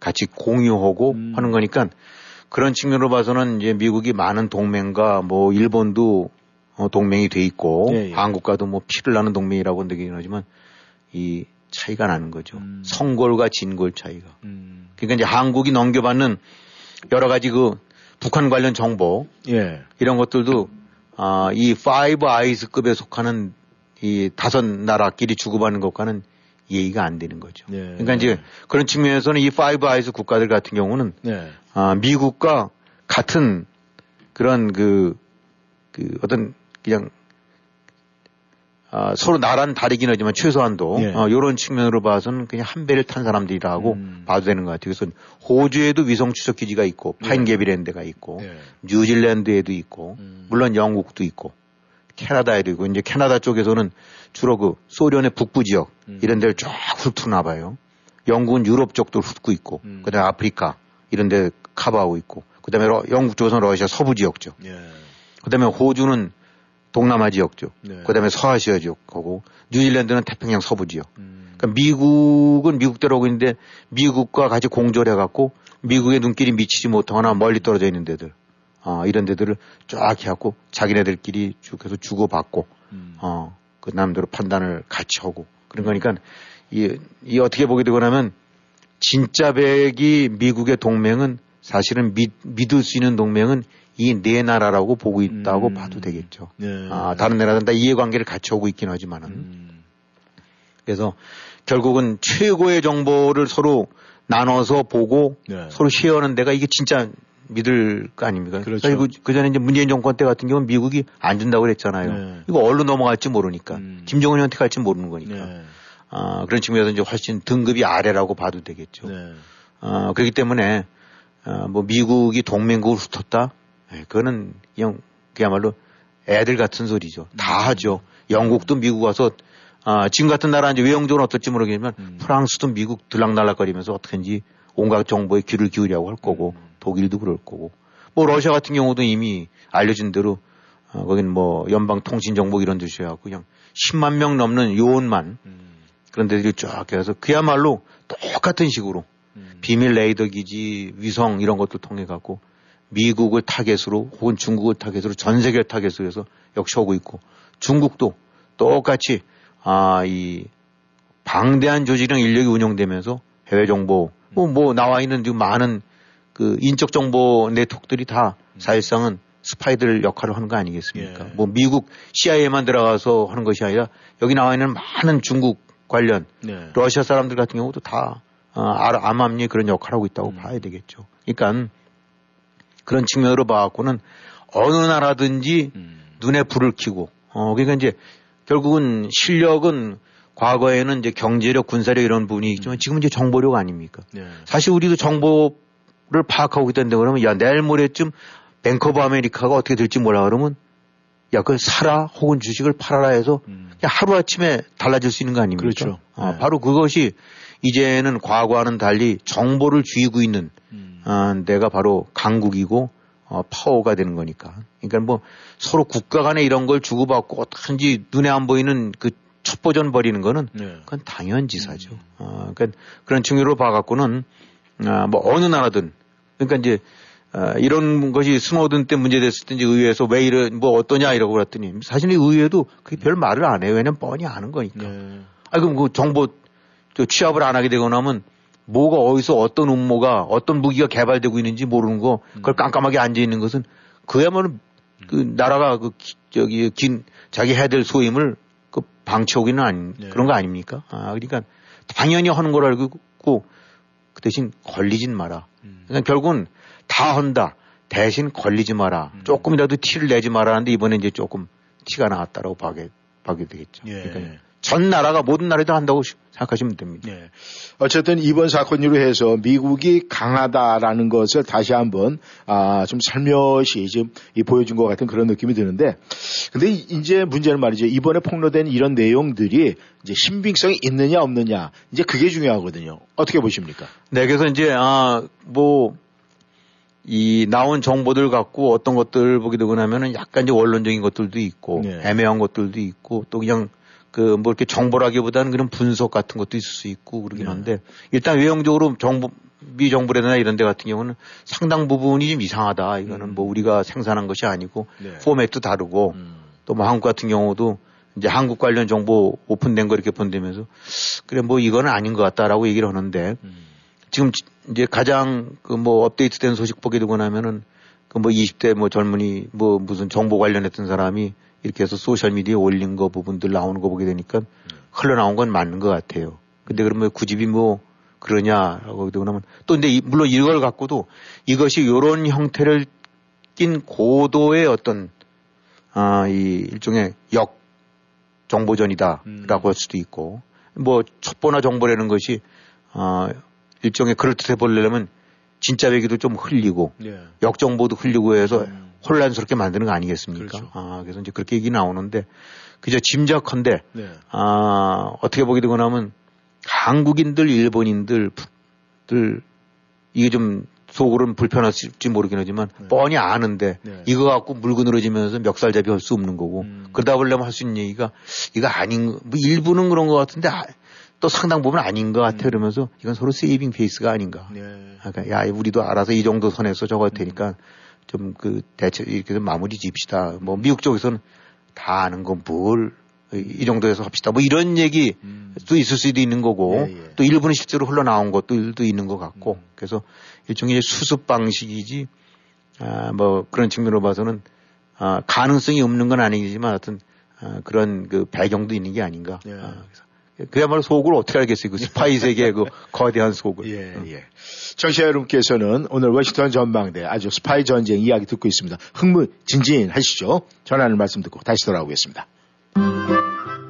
같이 공유하고 음. 하는 거니까 그런 측면으로 봐서는 이제 미국이 많은 동맹과 뭐 일본도 어, 동맹이 돼 있고 예, 예. 한국과도 뭐 피를 나눈 동맹이라고 느끼긴 하지만 이 차이가 나는 거죠. 음. 성골과 진골 차이가. 음. 그러니까 이제 한국이 넘겨받는 여러 가지 그 북한 관련 정보 예. 이런 것들도 아, 이 파이브 아이즈급에 속하는 이 다섯 나라끼리 주고받는 것과는 예의가 안 되는 거죠. 네. 그러니까 이제 그런 측면에서는 이 파이브 아이즈 국가들 같은 경우는 네. 아, 미국과 같은 그런 그, 그 어떤 그냥 어, 서로 나란 다르긴 하지만 최소한도 예. 어, 이런 측면으로 봐서는 그냥 한 배를 탄 사람들이라고 음. 봐도 되는 것 같아요. 그래서 호주에도 위성 추적 기지가 있고 파인게비랜드가 있고 예. 뉴질랜드에도 있고 음. 물론 영국도 있고 캐나다에도 있고 이제 캐나다 쪽에서는 주로 그 소련의 북부 지역 음. 이런 데를 쫙 훑으나 봐요. 영국은 유럽 쪽도 훑고 있고 음. 그다음에 아프리카 이런 데 커버하고 있고 그다음에 러- 영국 쪽에서는 러시아 서부 지역죠. 예. 그다음에 호주는 동남아 지역죠. 네. 그다음에 서아시아 지역하고 뉴질랜드는 태평양 서부 지역. 음. 그러니까 미국은 미국대로 하고 있는데 미국과 같이 공조를 해갖고 미국의 눈길이 미치지 못하거나 멀리 떨어져 있는 데들, 어, 이런 데들을 쫙 해갖고 자기네들끼리 쭉 해서 주고받고, 음. 어, 그 남대로 판단을 같이 하고 그런 거니까 이, 이 어떻게 보게 되고 나면 진짜 백이 미국의 동맹은 사실은 믿, 믿을 수 있는 동맹은 이 네 나라라고 보고 있다고 음. 봐도 되겠죠. 네. 아, 다른 나라들은 다 이해관계를 같이 하고 있긴 하지만은. 음. 그래서 결국은 최고의 정보를 서로 나눠서 보고 네. 서로 쉐어하는 데가 이게 진짜 믿을 거 아닙니까? 그렇죠. 그리고 그 전에 이제 문재인 정권 때 같은 경우는 미국이 안 준다고 그랬잖아요. 네. 이거 어디로 넘어갈지 모르니까. 음. 김정은이 한테 갈지 모르는 거니까. 네. 아, 그런 측면에서 이제 훨씬 등급이 아래라고 봐도 되겠죠. 네. 아, 그렇기 때문에 아, 뭐 미국이 동맹국을 훑었다? 예, 그거는 그냥 그야말로 애들 같은 소리죠. 다 음. 하죠. 영국도 미국 와서 아, 지금 같은 나라 이제 외형적으로 어떨지 모르겠지만 음. 프랑스도 미국 들락날락거리면서 어떻게든지 온갖 정보에 귀를 기울이려고 할 거고 음. 독일도 그럴 거고 뭐 러시아 같은 경우도 이미 알려진 대로 어, 거긴 뭐 연방 통신 정보 이런 데셔야 그냥 10만 명 넘는 요원만 음. 그런 데들이 쫙 해서 그야말로 똑같은 식으로 음. 비밀 레이더 기지, 위성 이런 것도 통해 갖고 미국을 타겟으로 혹은 중국을 타겟으로 전 세계를 타겟으로 해서 역시 오고 있고 중국도 똑같이 아, 이 방대한 조직이랑 인력이 운영되면서 해외 정보 뭐, 뭐 나와 있는 지금 많은 그 인적 정보 네트워크들이 다 사실상은 스파이들 역할을 하는 거 아니겠습니까? 예. 뭐 미국 CIA만 들어가서 하는 것이 아니라 여기 나와 있는 많은 중국 관련 네. 러시아 사람들 같은 경우도 다 어, 알- 암암리 그런 역할을 하고 있다고 음. 봐야 되겠죠. 그러니까 그런 측면으로 봐갖고는 어느 나라든지 음. 눈에 불을 켜고 어 그러니까 이제 결국은 실력은 과거에는 이제 경제력, 군사력 이런 부분이 있지만 지금은 이제 정보력 아닙니까? 네. 사실 우리도 정보를 파악하고 있다는데 그러면 야 내일 모레쯤 뱅커브 아메리카가 어떻게 될지 몰라 그러면 야 그걸 사라 혹은 주식을 팔아라 해서 음. 그냥 하루 아침에 달라질 수 있는 거 아닙니까? 그렇죠. 아, 네. 바로 그것이 이제는 과거와는 달리 정보를 쥐고 있는 음. 아, 내가 바로 강국이고 어, 파워가 되는 거니까. 그러니까 뭐 서로 국가 간에 이런 걸 주고받고 어떻게든지 눈에 안 보이는 그 첩보전 벌이는 거는 네. 그건 당연지사죠. 어, 그러니까 그런 측면으로 봐갖고는 아, 뭐 어느 나라든 그러니까 이제 아, 이런 것이 스노든 때 문제됐을 때 이제 의회에서 왜 이런 뭐 어떠냐 이러고 그랬더니 사실 이 의회도 그게 별 말을 안 해요. 왜냐면 뻔히 아는 거니까. 네. 아 그럼 그 정보 저 취합을 안 하게 되고 나면 뭐가 어디서 어떤 음모가 어떤 무기가 개발되고 있는지 모르는 거 그걸 깜깜하게 앉아 있는 것은 그야말로 그 나라가 그 기- 저기 긴 자기 해야 될 소임을 그 방치하기는 아닌 네. 그런 거 아닙니까? 아 그러니까 당연히 하는 걸 알고 있고 그 대신 걸리진 마라. 음. 그러니까 결국은 다 한다. 대신 걸리지 마라. 조금이라도 티를 내지 마라는데 이번에 이제 조금 티가 나왔다라고 봐게, 봐게 되겠죠. 예. 그러니까 전 나라가 모든 나라도 한다고 시- 생각하시면 됩니다. 네. 어쨌든 이번 사건으로 해서 미국이 강하다라는 것을 다시 한번 아, 좀 살며시 지금 이 보여준 것 같은 그런 느낌이 드는데 근데 이- 이제 문제는 말이죠. 이번에 폭로된 이런 내용들이 이제 신빙성이 있느냐 없느냐 이제 그게 중요하거든요. 어떻게 보십니까? 네, 그래서 이제, 아, 뭐, 이 나온 정보들 갖고 어떤 것들 보게 되고 나면은 약간 이제 원론적인 것들도 있고 네. 애매한 것들도 있고 또 그냥 그 뭐 이렇게 정보라기보다는 그런 분석 같은 것도 있을 수 있고 그러긴 네. 한데 일단 외형적으로 정보 미 정부라든가 이런 데 같은 경우는 상당 부분이 좀 이상하다. 이거는 뭐 우리가 생산한 것이 아니고 네. 포맷도 다르고 음. 또뭐 한국 같은 경우도 이제 한국 관련 정보 오픈된 거 이렇게 본다면서 그래 뭐 이거는 아닌 것 같다라고 얘기를 하는데 음. 지금 지- 이제 가장 그 뭐 업데이트된 소식 보게 되고 나면은 그 뭐 20대 뭐 젊은이 뭐 무슨 정보 관련했던 사람이 이렇게 해서 소셜미디어에 올린 거 부분들 나오는 거 보게 되니까 흘러나온 건 맞는 것 같아요. 근데 그러면 굳이 뭐 그러냐라고 되고 나면 또 근데 이- 물론 이걸 갖고도 이것이 요런 형태를 띈 고도의 어떤 아, 이 일종의 역 정보전이다라고 음. 할 수도 있고 뭐 첩보나 정보라는 것이 어, 일종의 그럴듯해 보려면 진짜 배기도 좀 흘리고 예. 역정보도 흘리고 해서 음. 혼란스럽게 만드는 거 아니겠습니까? 그렇죠. 아, 그래서 이제 그렇게 얘기 나오는데 그저 짐작컨대 네. 아, 어떻게 보게 되고 나면 한국인들, 일본인들, 들 이게 좀 속으로는 불편할지 모르긴 하지만 네. 뻔히 아는데 네. 이거 갖고 물고 늘어지면서 멱살잡이 할 수 없는 거고 음. 그러다 보려면 할 수 있는 얘기가 이거 아닌 뭐 일부는 그런 것 같은데 아, 또 상당 부분 아닌 것 같아 음. 그러면서 이건 서로 saving face가 아닌가. 네. 그러니까 야 우리도 알아서 이 정도 선에서 저거 할 테니까 음. 좀 그 대체 이렇게 좀 마무리 짓시다. 뭐 미국 쪽에서는 다 아는 건 뭘 이 정도에서 합시다. 뭐 이런 얘기도 음. 있을 수도 있는 거고 예, 예. 또 일부는 실제로 흘러나온 것도 있는 것 같고 음. 그래서 일종의 수습 방식이지 아, 뭐 그런 측면으로 봐서는 아, 가능성이 없는 건 아니지만 하여튼 아, 그런 그 배경도 있는 게 아닌가. 예. 아, 그래서 그야말로 속을 어떻게 알겠어요. 그 스파이 [laughs] 세계의 그 거대한 속을. 예, 예. 청취자 여러분께서는 오늘 워싱턴 전망대 아주 스파이 전쟁 이야기 듣고 있습니다. 흥무진진하시죠? 전하는 말씀 듣고 다시 돌아오겠습니다.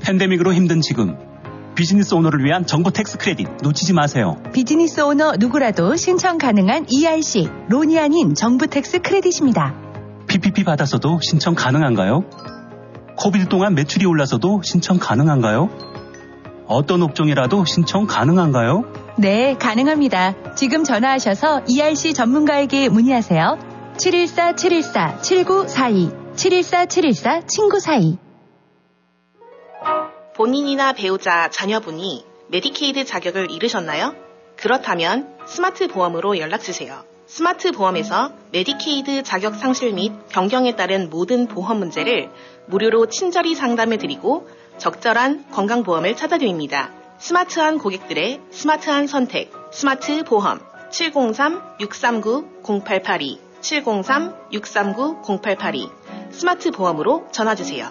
팬데믹으로 힘든 지금 비즈니스 오너를 위한 정부 tax credit 놓치지 마세요. 비즈니스 오너 누구라도 신청 가능한 ERC loan이 아닌 정부 tax credit입니다. PPP 받아서도 신청 가능한가요? COVID 동안 매출이 올라서도 신청 가능한가요? 어떤 업종이라도 신청 가능한가요? 네, 가능합니다. 지금 전화하셔서 ERC 전문가에게 문의하세요. 714-714-7942 714-714-친구42 본인이나 배우자, 자녀분이 메디케이드 자격을 잃으셨나요? 그렇다면 스마트 보험으로 연락주세요. 스마트 보험에서 메디케이드 자격 상실 및 변경에 따른 모든 보험 문제를 무료로 친절히 상담해드리고 적절한 건강보험을 찾아드립니다. 스마트한 고객들의 스마트한 선택, 스마트 보험 703-639-0882 703-639-0882 스마트 보험으로 전화주세요.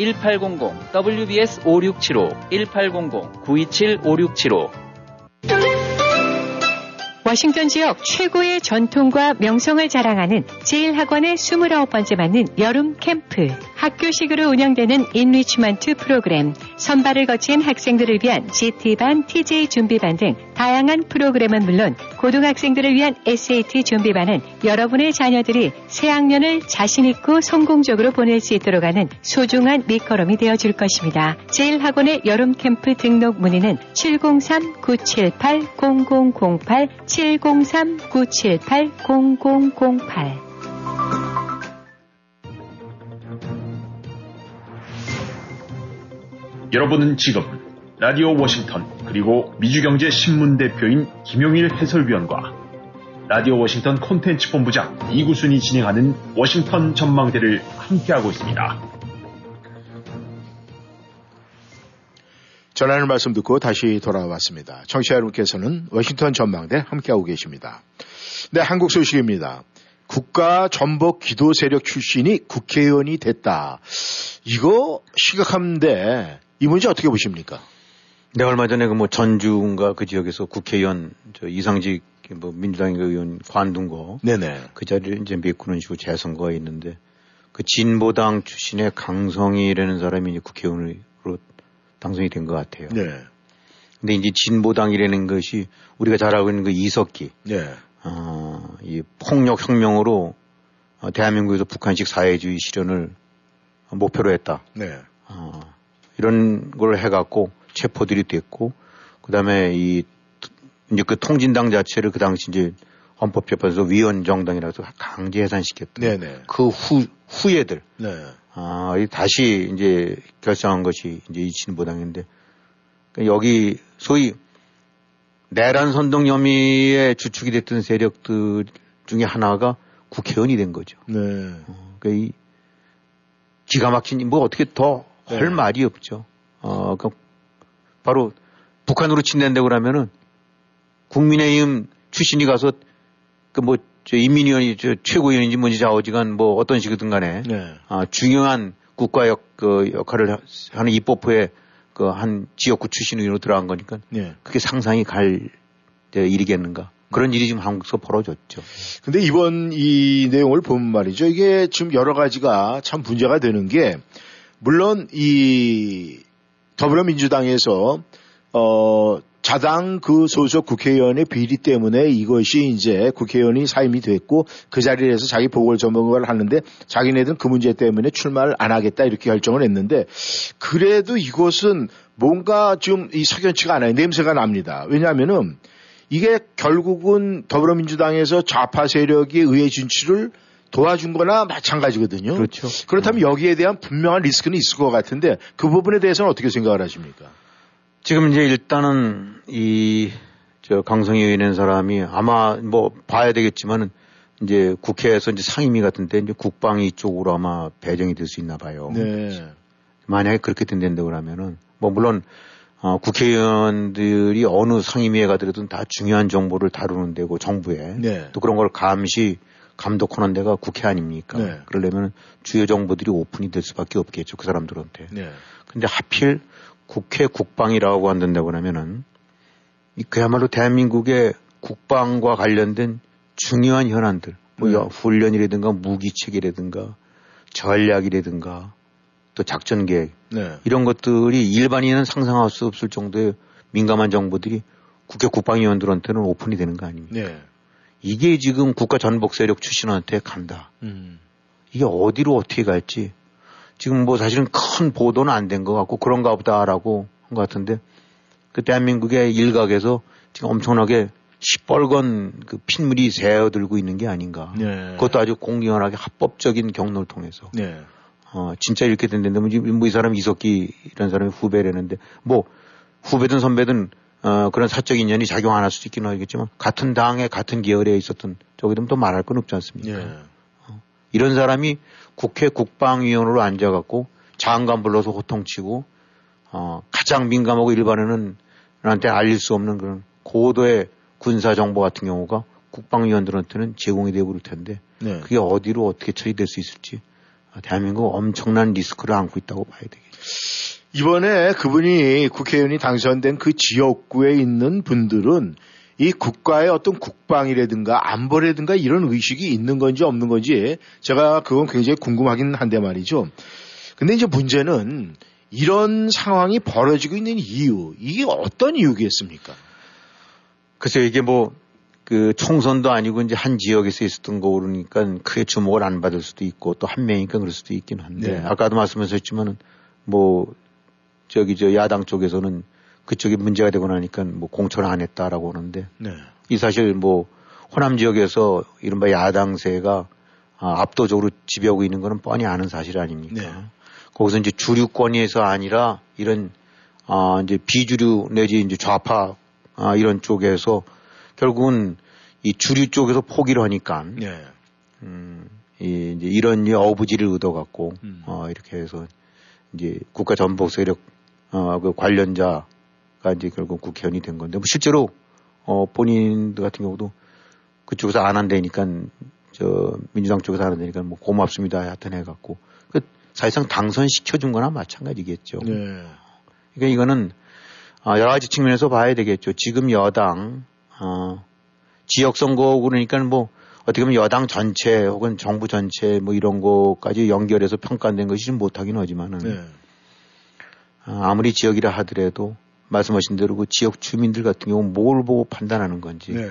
1800 WBS 5675 1800 927 5675 워싱턴 지역 최고의 전통과 명성을 자랑하는 제일학원의 29번째 맞는 여름 캠프. 학교식으로 운영되는 enrichment 프로그램, 선발을 거친 학생들을 위한 GT반, TJ 준비반 등 다양한 프로그램은 물론 고등학생들을 위한 SAT 준비반은 여러분의 자녀들이 새학년을 자신있고 성공적으로 보낼 수 있도록 하는 소중한 밑거름이 되어줄 것입니다. 제일학원의 여름 캠프 등록 문의는 703-978-0008, 703-978-0008. 여러분은 지금 라디오 워싱턴 그리고 미주경제신문 대표인 김용일 해설위원과 라디오 워싱턴 콘텐츠 본부장 이구순이 진행하는 워싱턴 전망대를 함께하고 있습니다. 전하는 말씀 듣고 다시 돌아왔습니다. 청취자 여러분께서는 워싱턴 전망대 함께하고 계십니다. 네, 한국 소식입니다. 국가 전복 기도 세력 출신이 국회의원이 됐다. 이거 시각한데 이 문제 어떻게 보십니까? 네, 얼마 전에 그 뭐 전주인가 그 지역에서 국회의원 저 이상직 뭐 민주당 의원 관둔 거. 네네. 그 자리를 이제 메꾸는 식으로 재선거가 있는데 그 진보당 출신의 강성이라는 사람이 이제 국회의원으로 당선이 된 것 같아요. 네. 근데 이제 진보당이라는 것이 우리가 잘 알고 있는 그 이석기. 네. 어, 이 폭력 혁명으로 어, 대한민국에서 북한식 사회주의 실현을 목표로 했다. 네. 어, 이런 걸 해갖고 체포들이 됐고 그 다음에 이 이제 그 통진당 자체를 그 당시 이제 헌법재판소 위원 정당이라서 강제 해산시켰던 네네. 그후 후예들 네. 아, 이 다시 이제 결정한 것이 이제 이 진보당인데 그러니까 여기 소위 내란 선동 혐의에 주축이 됐던 세력들 중에 하나가 국회의원이 된 거죠. 네. 어, 그러니까 이 기가 막힌 뭐 어떻게 더할 네. 말이 없죠. 어, 그 바로 북한으로 친댄다고 그러면은 국민의힘 출신이 가서 그 뭐 저 인민위원이 저 최고위원인지 뭔지 좌우지간 뭐 어떤 식이든 간에 네. 아, 중요한 국가 역 그 역할을 하- 하는 입법부의 그한 지역구 출신 의원으로 들어간 거니까 네. 그게 상상이 갈 저, 일이겠는가 그런 일이 지금 한국에서 벌어졌죠. 근데 이번 이 내용을 보면 말이죠. 이게 지금 여러 가지가 참 문제가 되는 게 물론 이 더불어민주당에서 어 자당 그 소속 국회의원의 비리 때문에 이것이 이제 국회의원이 사임이 됐고 그 자리에서 자기 보궐선거를 하는데 자기네들은 그 문제 때문에 출마를 안 하겠다 이렇게 결정을 했는데 그래도 이것은 뭔가 좀 이 석연치가 않아요. 냄새가 납니다. 왜냐하면은 이게 결국은 더불어민주당에서 좌파 세력이 의회 진출을 도와준 거나 마찬가지거든요. 그렇죠. 그렇다면 여기에 대한 분명한 리스크는 있을 것 같은데 그 부분에 대해서는 어떻게 생각을 하십니까? 지금 이제 일단은 이 저 강성희 의원이라는 사람이 아마 뭐 봐야 되겠지만은 이제 국회에서 이제 상임위 같은데 이제 국방위 쪽으로 아마 배정이 될 수 있나 봐요. 네. 만약에 그렇게 된다고 그러면은 뭐 물론 어, 국회의원들이 어느 상임위에 가더라도 다 중요한 정보를 다루는 데고 정부에 네. 또 그런 걸 감시 감독하는 데가 국회 아닙니까? 네. 그러려면 주요 정보들이 오픈이 될 수밖에 없겠죠 그 사람들한테. 네. 근데 하필 국회 국방이라고 한다고 그러면은 이 그야말로 대한민국의 국방과 관련된 중요한 현안들, 뭐 네. 여- 훈련이라든가 무기체계라든가 전략이라든가 또 작전 계획 네. 이런 것들이 일반인은 상상할 수 없을 정도의 민감한 정보들이 국회 국방위원들한테는 오픈이 되는 거 아닙니까? 네. 이게 지금 국가 전복 세력 출신한테 간다. 음. 이게 어디로 어떻게 갈지 지금 뭐 사실은 큰 보도는 안 된 것 같고 그런가 보다라고 한 것 같은데 그 대한민국의 일각에서 지금 엄청나게 시뻘건 그 핏물이 새어들고 있는 게 아닌가. 네. 그것도 아주 공정하게 합법적인 경로를 통해서. 네. 어, 진짜 이렇게 된다면 뭐이 사람 이석기 이런 사람이 후배라는데 뭐 후배든 선배든 어, 그런 사적 인연이 작용 안 할 수도 있긴 하겠지만 같은 당에 같은 계열에 있었던 저기든 또 말할 건 없지 않습니까? 네. 이런 사람이 국회 국방위원으로 앉아갖고 장관 불러서 호통치고 어, 가장 민감하고 일반인은 한테 알릴 수 없는 그런 고도의 군사 정보 같은 경우가 국방위원들한테는 제공이 되고 그럴 텐데 네. 그게 어디로 어떻게 처리될 수 있을지 아, 대한민국 엄청난 리스크를 안고 있다고 봐야 되겠죠. 이번에 그분이 국회의원이 당선된 그 지역구에 있는 분들은 이 국가의 어떤 국방이라든가 안보라든가 이런 의식이 있는 건지 없는 건지 제가 그건 굉장히 궁금하긴 한데 말이죠. 근데 이제 문제는 이런 상황이 벌어지고 있는 이유, 이게 어떤 이유겠습니까? 글쎄요, 이게 뭐, 그 총선도 아니고 이제 한 지역에서 있었던 거 그러니까 크게 주목을 안 받을 수도 있고 또 한 명이니까 그럴 수도 있긴 한데 네. 아까도 말씀하셨지만은 뭐 저기 저 야당 쪽에서는 그쪽이 문제가 되고 나니까 뭐 공천을 안 했다라고 하는데 네. 이 사실 뭐 호남 지역에서 이른바 야당세가 아, 압도적으로 지배하고 있는 거는 뻔히 아는 사실 아닙니까? 네. 거기서 이제 주류권에서 아니라 이런 아 이제 비주류 내지 이제 좌파 아 이런 쪽에서 결국은 이 주류 쪽에서 포기를 하니까 네. 음, 이 이제 이런 이 어부지를 얻어 갖고 음. 어 이렇게 해서 이제 국가 전복 세력 어 그 관련자 가 이제 결국 국회의원이 된 건데 뭐 실제로 어 본인들 같은 경우도 그쪽에서 안 한다니까 저 민주당 쪽에서 안 한다니까 뭐 고맙습니다 하여튼 해갖고 그 사실상 당선 시켜준 거나 마찬가지겠죠. 네. 그러니까 이거는 아, 여러 가지 측면에서 봐야 되겠죠. 지금 여당 어, 지역 선거 그러니까 뭐 어떻게 보면 여당 전체 혹은 정부 전체 뭐 이런 거까지 연결해서 평가된 것이 좀 못하긴 하지만은 네. 아, 아무리 지역이라 하더라도 말씀하신 대로 그 지역 주민들 같은 경우 뭘 보고 판단하는 건지 네.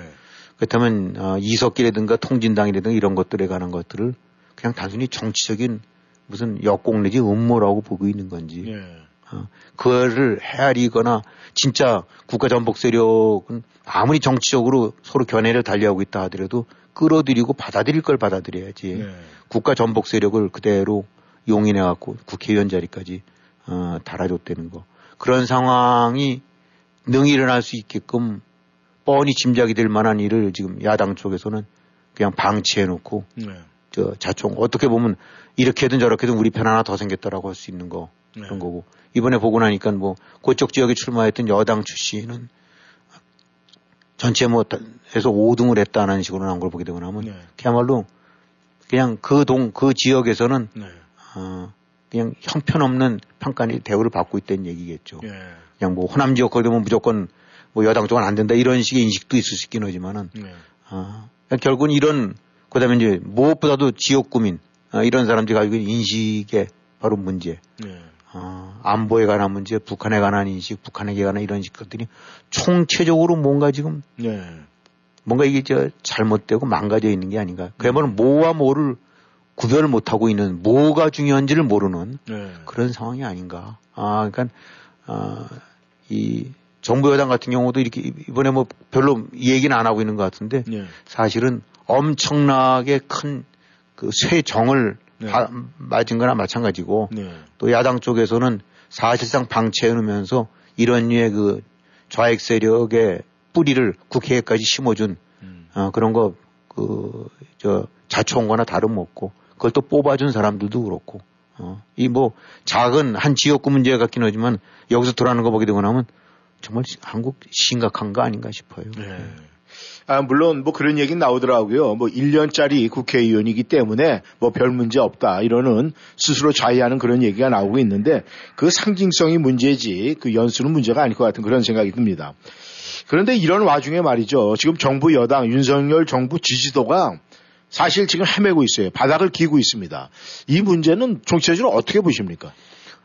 그렇다면 어, 이석기라든가 통진당이라든가 이런 것들에 관한 것들을 그냥 단순히 정치적인 무슨 역공 내지 음모라고 보고 있는 건지 네. 어, 그거를 헤아리거나 진짜 국가 전복 세력은 아무리 정치적으로 서로 견해를 달리하고 있다 하더라도 끌어들이고 받아들일 걸 받아들여야지. 네. 국가 전복 세력을 그대로 용인해 갖고 국회의원 자리까지 어, 달아줬다는 거. 그런 상황이 능히 일어날 수 있게끔 뻔히 짐작이 될 만한 일을 지금 야당 쪽에서는 그냥 방치해 놓고 네. 저 자총 어떻게 보면 이렇게든 저렇게든 우리 편 하나 더 생겼다라고 할 수 있는 거 네. 그런 거고 이번에 보고 나니까 뭐 그쪽 지역에 출마했던 여당 출신은 전체 뭐 해서 5등을 했다는 식으로 나온 걸 보게 되고 나면 네. 그야말로 그냥 그 동 그 지역에서는 네. 어 그냥 형편없는 평가니 대우를 받고 있다는 얘기겠죠. 예. 그냥 뭐 호남 지역 거기 면 무조건 뭐 여당 쪽은 안 된다 이런 식의 인식도 있을 수 있긴 하지만은 네. 아, 결국은 이런 그다음에 이제 무엇보다도 지역 구민 아, 이런 사람들이 가지고 있는 인식의 바로 문제. 네. 어, 안보에 관한 문제, 북한에 관한 인식, 북한에게 관한 이런 식들이 총체적으로 뭔가 지금 네. 뭔가 이게 저 잘못되고 망가져 있는 게 아닌가. 그야말로 뭐와 뭐를 구별을 못하고 있는 뭐가 중요한지를 모르는 네. 그런 상황이 아닌가. 아, 그러니까 아, 이 정부 여당 같은 경우도 이렇게 이번에 뭐 별로 이 얘기는 안 하고 있는 것 같은데 네. 사실은 엄청나게 큰 그 쇠정을 네. 바- 맞은 거나 마찬가지고 네. 또 야당 쪽에서는 사실상 방치해 놓으면서 이런 류의 그 좌익 세력의 뿌리를 국회에까지 심어준 음. 어, 그런 거 그 저 자초한 다름없고 그걸 또 뽑아준 사람들도 그렇고 어, 이 뭐 작은 한 지역구 문제 같긴 하지만 여기서 돌아가는 거 보게 되고 나면 정말 한국 심각한 거 아닌가 싶어요. 네. 아, 물론 뭐 그런 얘기 나오더라고요. 뭐 1년짜리 국회의원이기 때문에 뭐 별 문제 없다. 이러는 스스로 자의하는 그런 얘기가 나오고 있는데 그 상징성이 문제지 그 연수는 문제가 아닐 것 같은 그런 생각이 듭니다. 그런데 이런 와중에 말이죠. 지금 정부 여당 윤석열 정부 지지도가 사실 지금 헤매고 있어요. 바닥을 기고 있습니다. 이 문제는 정치적으로 어떻게 보십니까?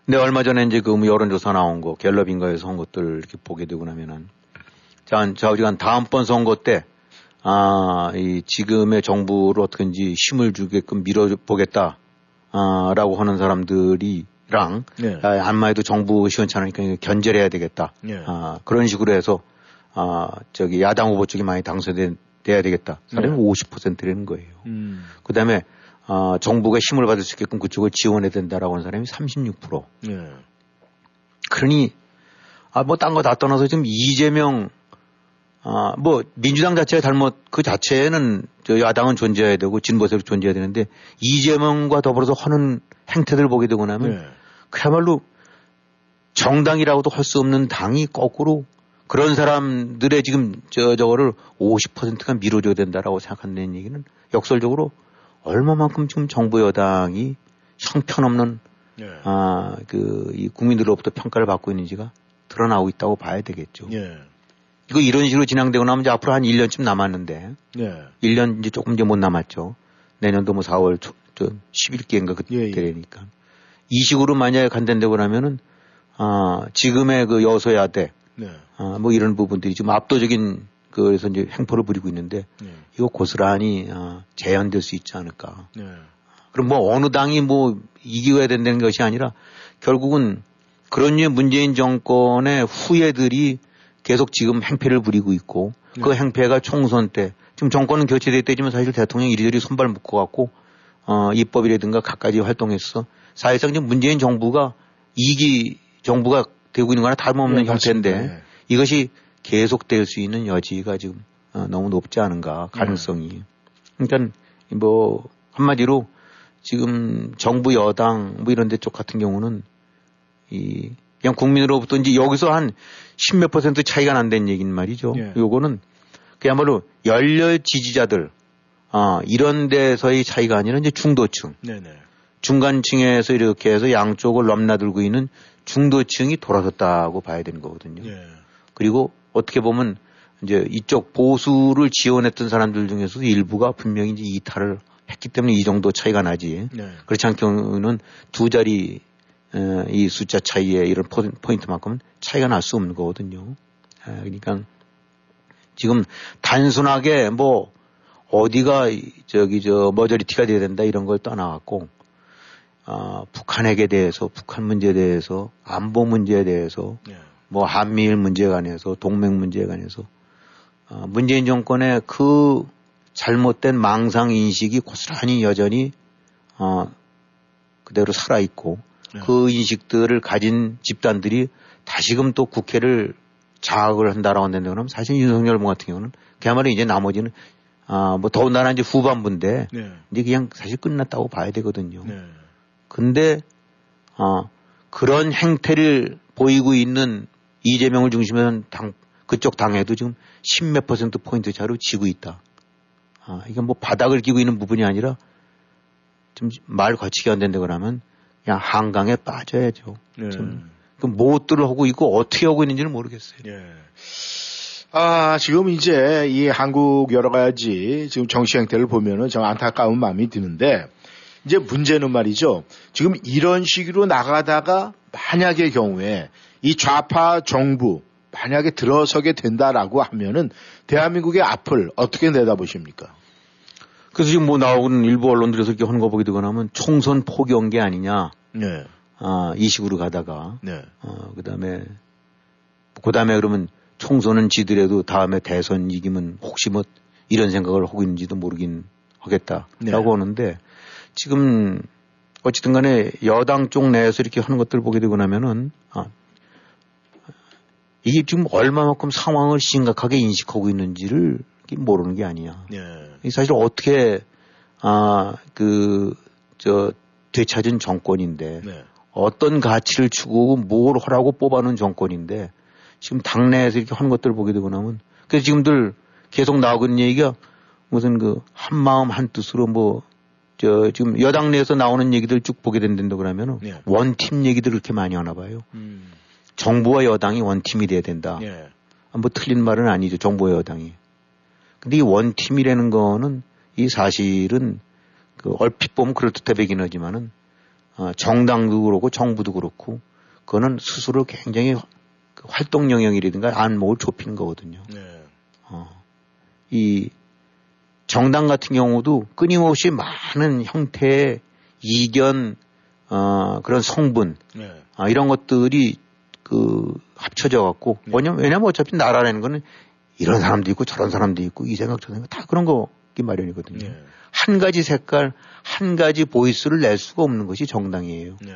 근데 얼마 전에 이제 그 여론조사 나온 거, 갤럽인가에서 한 것들 이렇게 보게 되고 나면은, 자, 자, 우리가 다음번 선거 때, 아, 이 지금의 정부를 어떻게든지 힘을 주게끔 밀어보겠다, 아, 라고 하는 사람들이랑, 네. 아, 안마해도 정부 시원찮으니까 견제를 해야 되겠다. 네. 아, 그런 식으로 해서, 아, 저기 야당 후보 쪽이 많이 당선 돼야 되겠다. 사람이 네. 50%라는 거예요. 음. 그 다음에, 아, 정부가 힘을 받을 수 있게끔 그쪽을 지원해야 된다라고 하는 사람이 36%. 네. 그러니 아 뭐 딴 거 다 떠나서 지금 이재명 아 뭐 민주당 자체가 잘못 그 자체는 저 야당은 존재해야 되고 진보 세력 존재해야 되는데 이재명과 더불어서 하는 행태들 보게 되고 나면 네. 그야말로 정당이라고도 할 수 없는 당이 거꾸로 그런 사람들의 지금 저 저거를 50%가 밀어줘야 된다라고 생각한다는 얘기는 역설적으로 얼마만큼 지금 정부 여당이 형편없는 네. 아, 그, 이 국민들로부터 평가를 받고 있는지가 드러나고 있다고 봐야 되겠죠. 네. 이거 이런 식으로 진행되고 나면 이제 앞으로 한 1년쯤 남았는데, 네. 1년 이제 조금 이제 못 남았죠. 내년도 뭐 4월 초, 저 11기인가 예, 그때니까. 이 식으로 만약에 간다고 하면은, 아, 지금의 그 여소야대, 네. 아, 뭐 이런 부분들이 지금 압도적인 그래서 이제 행포를 부리고 있는데, 네. 이거 고스란히, 아, 재현될 수 있지 않을까. 네. 그럼 뭐 어느 당이 뭐 이겨야 된다는 것이 아니라 결국은 그런 류의 문재인 정권의 후예들이 계속 지금 행패를 부리고 있고 그 행패가 총선 때 지금 정권은 교체됐다지만 사실 대통령 이리저리 손발 묶어 갖고 어, 입법이라든가 갖가지 활동했어. 사실상 지금 문재인 정부가 이기 정부가 되고 있는 거나 다름없는 네. 형태인데 네. 이것이 계속될 수 있는 여지가 지금 어, 너무 높지 않은가 가능성이. 그러니까 뭐 한마디로 지금 정부 여당 뭐 이런 데 쪽 같은 경우는 이 그냥 국민으로부터 이제 여기서 한 십 몇 퍼센트 차이가 난다는 얘기는 말이죠. 예. 요거는 그야말로 열렬 지지자들 아 이런 데서의 차이가 아니라 이제 중도층 네네. 중간층에서 이렇게 해서 양쪽을 넘나들고 있는 중도층이 돌아섰다고 봐야 되는 거거든요. 예. 그리고 어떻게 보면 이제 이쪽 보수를 지원했던 사람들 중에서도 일부가 분명히 이제 이탈을 했기 때문에 이 정도 차이가 나지. 네. 그렇지 않은 경우는 두 자리 에, 이 숫자 차이에 이런 포- 포인트만큼은 차이가 날 수 없는 거거든요. 에, 그러니까 지금 단순하게 뭐 어디가 이- 저기 저 머저리티가 돼야 된다 이런 걸 떠나갖고 어, 북한에게 대해서, 북한 문제에 대해서, 안보 문제에 대해서, 예. 뭐 한미일 문제에 관해서, 동맹 문제에 관해서, 어, 문재인 정권의 그 잘못된 망상 인식이 고스란히 여전히, 어, 그대로 살아 있고, 네. 그 인식들을 가진 집단들이 다시금 또 국회를 장악을 한다라고 한다면 그러면 사실 윤석열 뭐 같은 경우는 그야말로 이제 나머지는 아, 뭐 더군다나 이제 후반부인데 네. 이제 그냥 사실 끝났다고 봐야 되거든요. 네. 근데 어, 그런 행태를 보이고 있는 이재명을 중심으로 한 당, 그쪽 당에도 지금 십몇 퍼센트 포인트 차로 지고 있다. 아, 이게 뭐 바닥을 끼고 있는 부분이 아니라 좀 말 거치게 안 된다 그러면 그냥 한강에 빠져야죠. 네. 좀, 그 무엇들을 하고 있고 어떻게 하고 있는지는 모르겠어요. 예. 아, 지금 이제 이 한국 여러 가지 지금 정치 행태를 보면은 정 안타까운 마음이 드는데 이제 문제는 말이죠. 지금 이런 식으로 나가다가 만약의 경우에 이 좌파 정부 만약에 들어서게 된다라고 하면은 대한민국의 앞을 어떻게 내다보십니까? 그래서 지금 뭐 나오는 일부 언론들에서 이렇게 거 보게 되거나 하면 총선 포기한 게 아니냐. 네. 아, 이 식으로 가다가. 네. 어, 그 다음에, 그 다음에 그러면 총선은 지더라도 다음에 대선 이기면 혹시 뭐 이런 생각을 하고 있는지도 모르긴 하겠다라고 네. 하는데 지금 어쨌든 간에 여당 쪽 내에서 이렇게 하는 것들 을 보게 되고 나면은 아, 이게 지금 얼마만큼 상황을 심각하게 인식하고 있는지를 모르는 게 아니야. 네. 이 사실 어떻게 아그 저 되찾은 정권인데 네. 어떤 가치를 추구하고 뭘 하라고 뽑아놓은 정권인데 지금 당내에서 이렇게 하는 것들을 보게 되고 나면 그래서 지금들 계속 나오고 있는 얘기가 무슨 그 한 마음 한 뜻으로 뭐 저 지금 여당 내에서 나오는 얘기들 쭉 보게 된다 그러면은 네. 원팀 얘기들 그렇게 많이 하나 봐요. 음. 정부와 여당이 원팀이 돼야 된다. 예. 아, 뭐 틀린 말은 아니죠. 정부와 여당이. 근데 이 원팀이라는 거는 이 사실은 그 얼핏 보면 그럴듯해 보이긴 하지만은 어, 정당도 그렇고 정부도 그렇고 그거는 스스로 굉장히 그 활동 영역이라든가 안목을 좁히는 거거든요. 네. 어, 이 정당 같은 경우도 끊임없이 많은 형태의 이견, 어, 그런 성분, 네. 아, 이런 것들이 그 합쳐져 갖고 왜냐면, 왜냐면 어차피 나라라는 거는 이런 사람도 있고 저런 사람도 있고 이 생각 저 생각 다 그런 거기 마련이거든요. 네. 한 가지 색깔, 한 가지 보이스를 낼 수가 없는 것이 정당이에요. 네.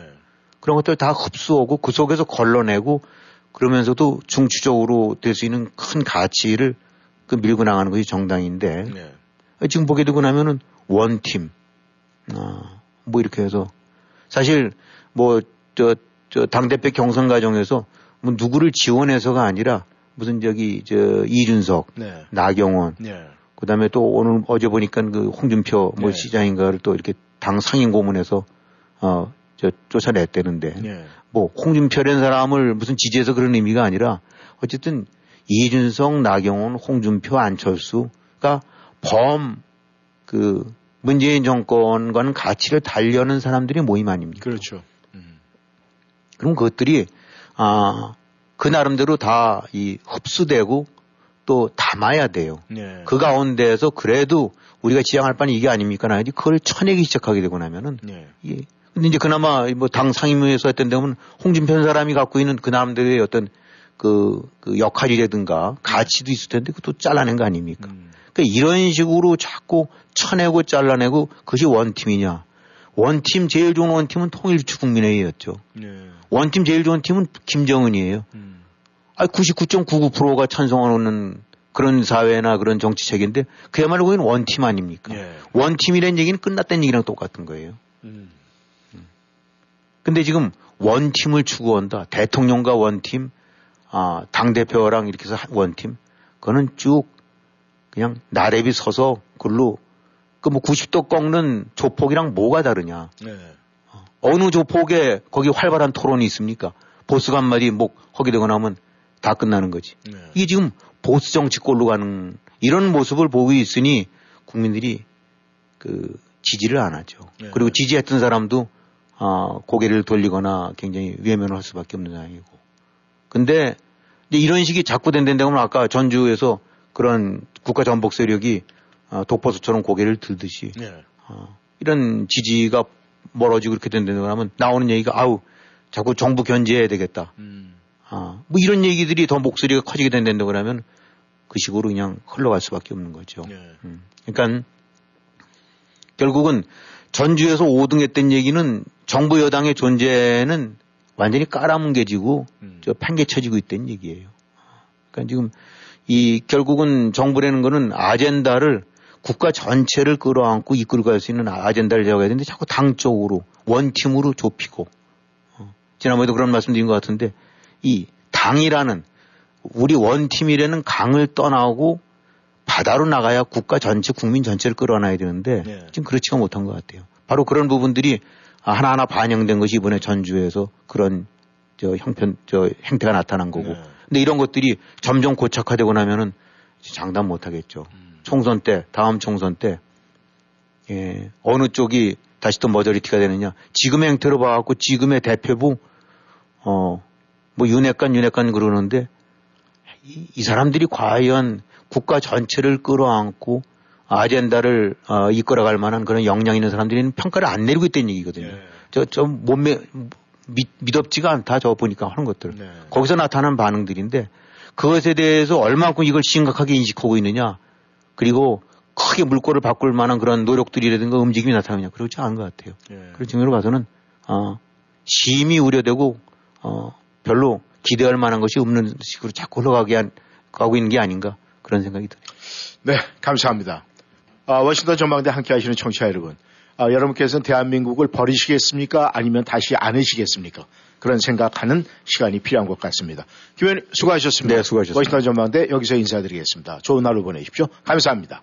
그런 것들 다 흡수하고 그 속에서 걸러내고 그러면서도 중추적으로 될 수 있는 큰 가치를 그 밀고 나가는 것이 정당인데 네. 지금 보게 되고 나면은 원팀, 아, 뭐 이렇게 해서 사실 뭐 저 저 당대표 경선 과정에서 뭐 누구를 지원해서가 아니라 무슨 저기 저 이준석, 네. 나경원, 네. 그다음에 또 오늘 어제 보니까 그 홍준표 뭐 네. 시장인가를 또 이렇게 당 상임 고문해서 어 저 쫓아냈대는데 네. 뭐 홍준표라는 사람을 무슨 지지해서 그런 의미가 아니라 어쨌든 이준석, 나경원, 홍준표, 안철수가 범 그 문재인 정권과는 가치를 달려는 사람들의 모임 아닙니까? 그렇죠. 그럼 그것들이 아, 그 나름대로 다 이 흡수되고 또 담아야 돼요. 네. 그 가운데에서 그래도 우리가 지향할 바는 이게 아닙니까? 나야지 그걸 쳐내기 시작하게 되고 나면은 네. 예. 근데 이제 그나마 뭐 당 상임위에서 했던 데면 홍준표 사람이 갖고 있는 그 나름대로의 어떤 그, 그 역할이라든가 가치도 있을 텐데 그것도 잘라낸 거 아닙니까? 음. 그러니까 이런 식으로 자꾸 쳐내고 잘라내고 그것이 원팀이냐. 원팀 제일 좋은 원팀은 통일주국민회의였죠. 네. 원팀 제일 좋은 팀은 김정은이에요. 음. 아, 99.99%가 찬성하는 그런 사회나 그런 정치책인데 그야말로 거기는 원팀 아닙니까? 예. 원팀이라는 얘기는 끝났다는 얘기랑 똑같은 거예요. 음. 근데 지금 원팀을 추구한다. 대통령과 원팀, 아, 당대표랑 이렇게 해서 한 원팀. 그거는 쭉 그냥 나래비 서서 글로 그 뭐 90도 꺾는 조폭이랑 뭐가 다르냐. 네. 어느 조폭에 거기 활발한 토론이 있습니까? 보스가 한마디 뭐 하게 되거나 하면 다 끝나는 거지. 네. 이게 지금 보스 정치꼴로 가는 이런 모습을 보고 있으니 국민들이 그 지지를 안 하죠. 네. 그리고 지지했던 사람도 아, 고개를 돌리거나 굉장히 외면을 할 수밖에 없는 상황이고. 근데 이제 이런 식이 자꾸 된다면 아까 전주에서 그런 국가 전복 세력이 아, 독버섯처럼 고개를 들듯이 네. 어, 이런 지지가 멀어지고 그렇게 된다고 하면 나오는 얘기가 아우 자꾸 정부 견제해야 되겠다. 음. 아, 뭐 이런 얘기들이 더 목소리가 커지게 된다고 그러면 그 식으로 그냥 흘러갈 수밖에 없는 거죠. 네. 음. 그러니까 결국은 전주에서 5등 했던 얘기는 정부 여당의 존재는 완전히 깔아뭉개지고 음. 저 팽개쳐지고 있다는 얘기예요. 그러니까 지금 이 결국은 정부라는 거는 아젠다를 국가 전체를 끌어안고 이끌어갈 수 있는 아젠다를 잡아야 되는데 자꾸 당 쪽으로 원팀으로 좁히고 어. 지난번에도 그런 말씀드린 것 같은데 이 당이라는 우리 원팀이라는 강을 떠나고 바다로 나가야 국가 전체 국민 전체를 끌어안아야 되는데 네. 지금 그렇지가 못한 것 같아요. 바로 그런 부분들이 하나하나 반영된 것이 이번에 전주에서 그런 저 형편 저 행태가 나타난 거고. 네. 근데 이런 것들이 점점 고착화되고 나면은 장담 못 하겠죠. 음. 총선 때 다음 총선 때 예, 어느 쪽이 다시 또 머저리티가 되느냐. 지금의 행태로 봐갖고 지금의 대표부 어 뭐 윤핵관 윤핵관 그러는데 이, 이 사람들이 과연 국가 전체를 끌어안고 아젠다를 어, 이끌어갈 만한 그런 역량 있는 사람들은 평가를 안 내리고 있다는 얘기거든요. 네. 저, 저 몸매 믿, 믿업지가 않다. 저 보니까 하는 것들. 네. 거기서 나타난 반응들인데 그것에 대해서 얼마큼 이걸 심각하게 인식하고 있느냐. 그리고 크게 물꼬를 바꿀 만한 그런 노력들이라든가 움직임이 나타나느냐. 그렇지 않은 것 같아요. 예. 그런 측면으로 봐서는 어, 심히 우려되고 어, 별로 기대할 만한 것이 없는 식으로 자꾸 흘러가게 한, 가고 있는 게 아닌가 그런 생각이 드네요. 네, 감사합니다. 아, 워싱턴 전망대 함께 하시는 청취자 여러분. 아, 여러분께서는 대한민국을 버리시겠습니까? 아니면 다시 안으시겠습니까? 그런 생각하는 시간이 필요한 것 같습니다. 김현희 수고하셨습니다. 네, 수고하셨습니다. 워싱턴 전망대 여기서 인사드리겠습니다. 좋은 하루 보내십시오. 감사합니다.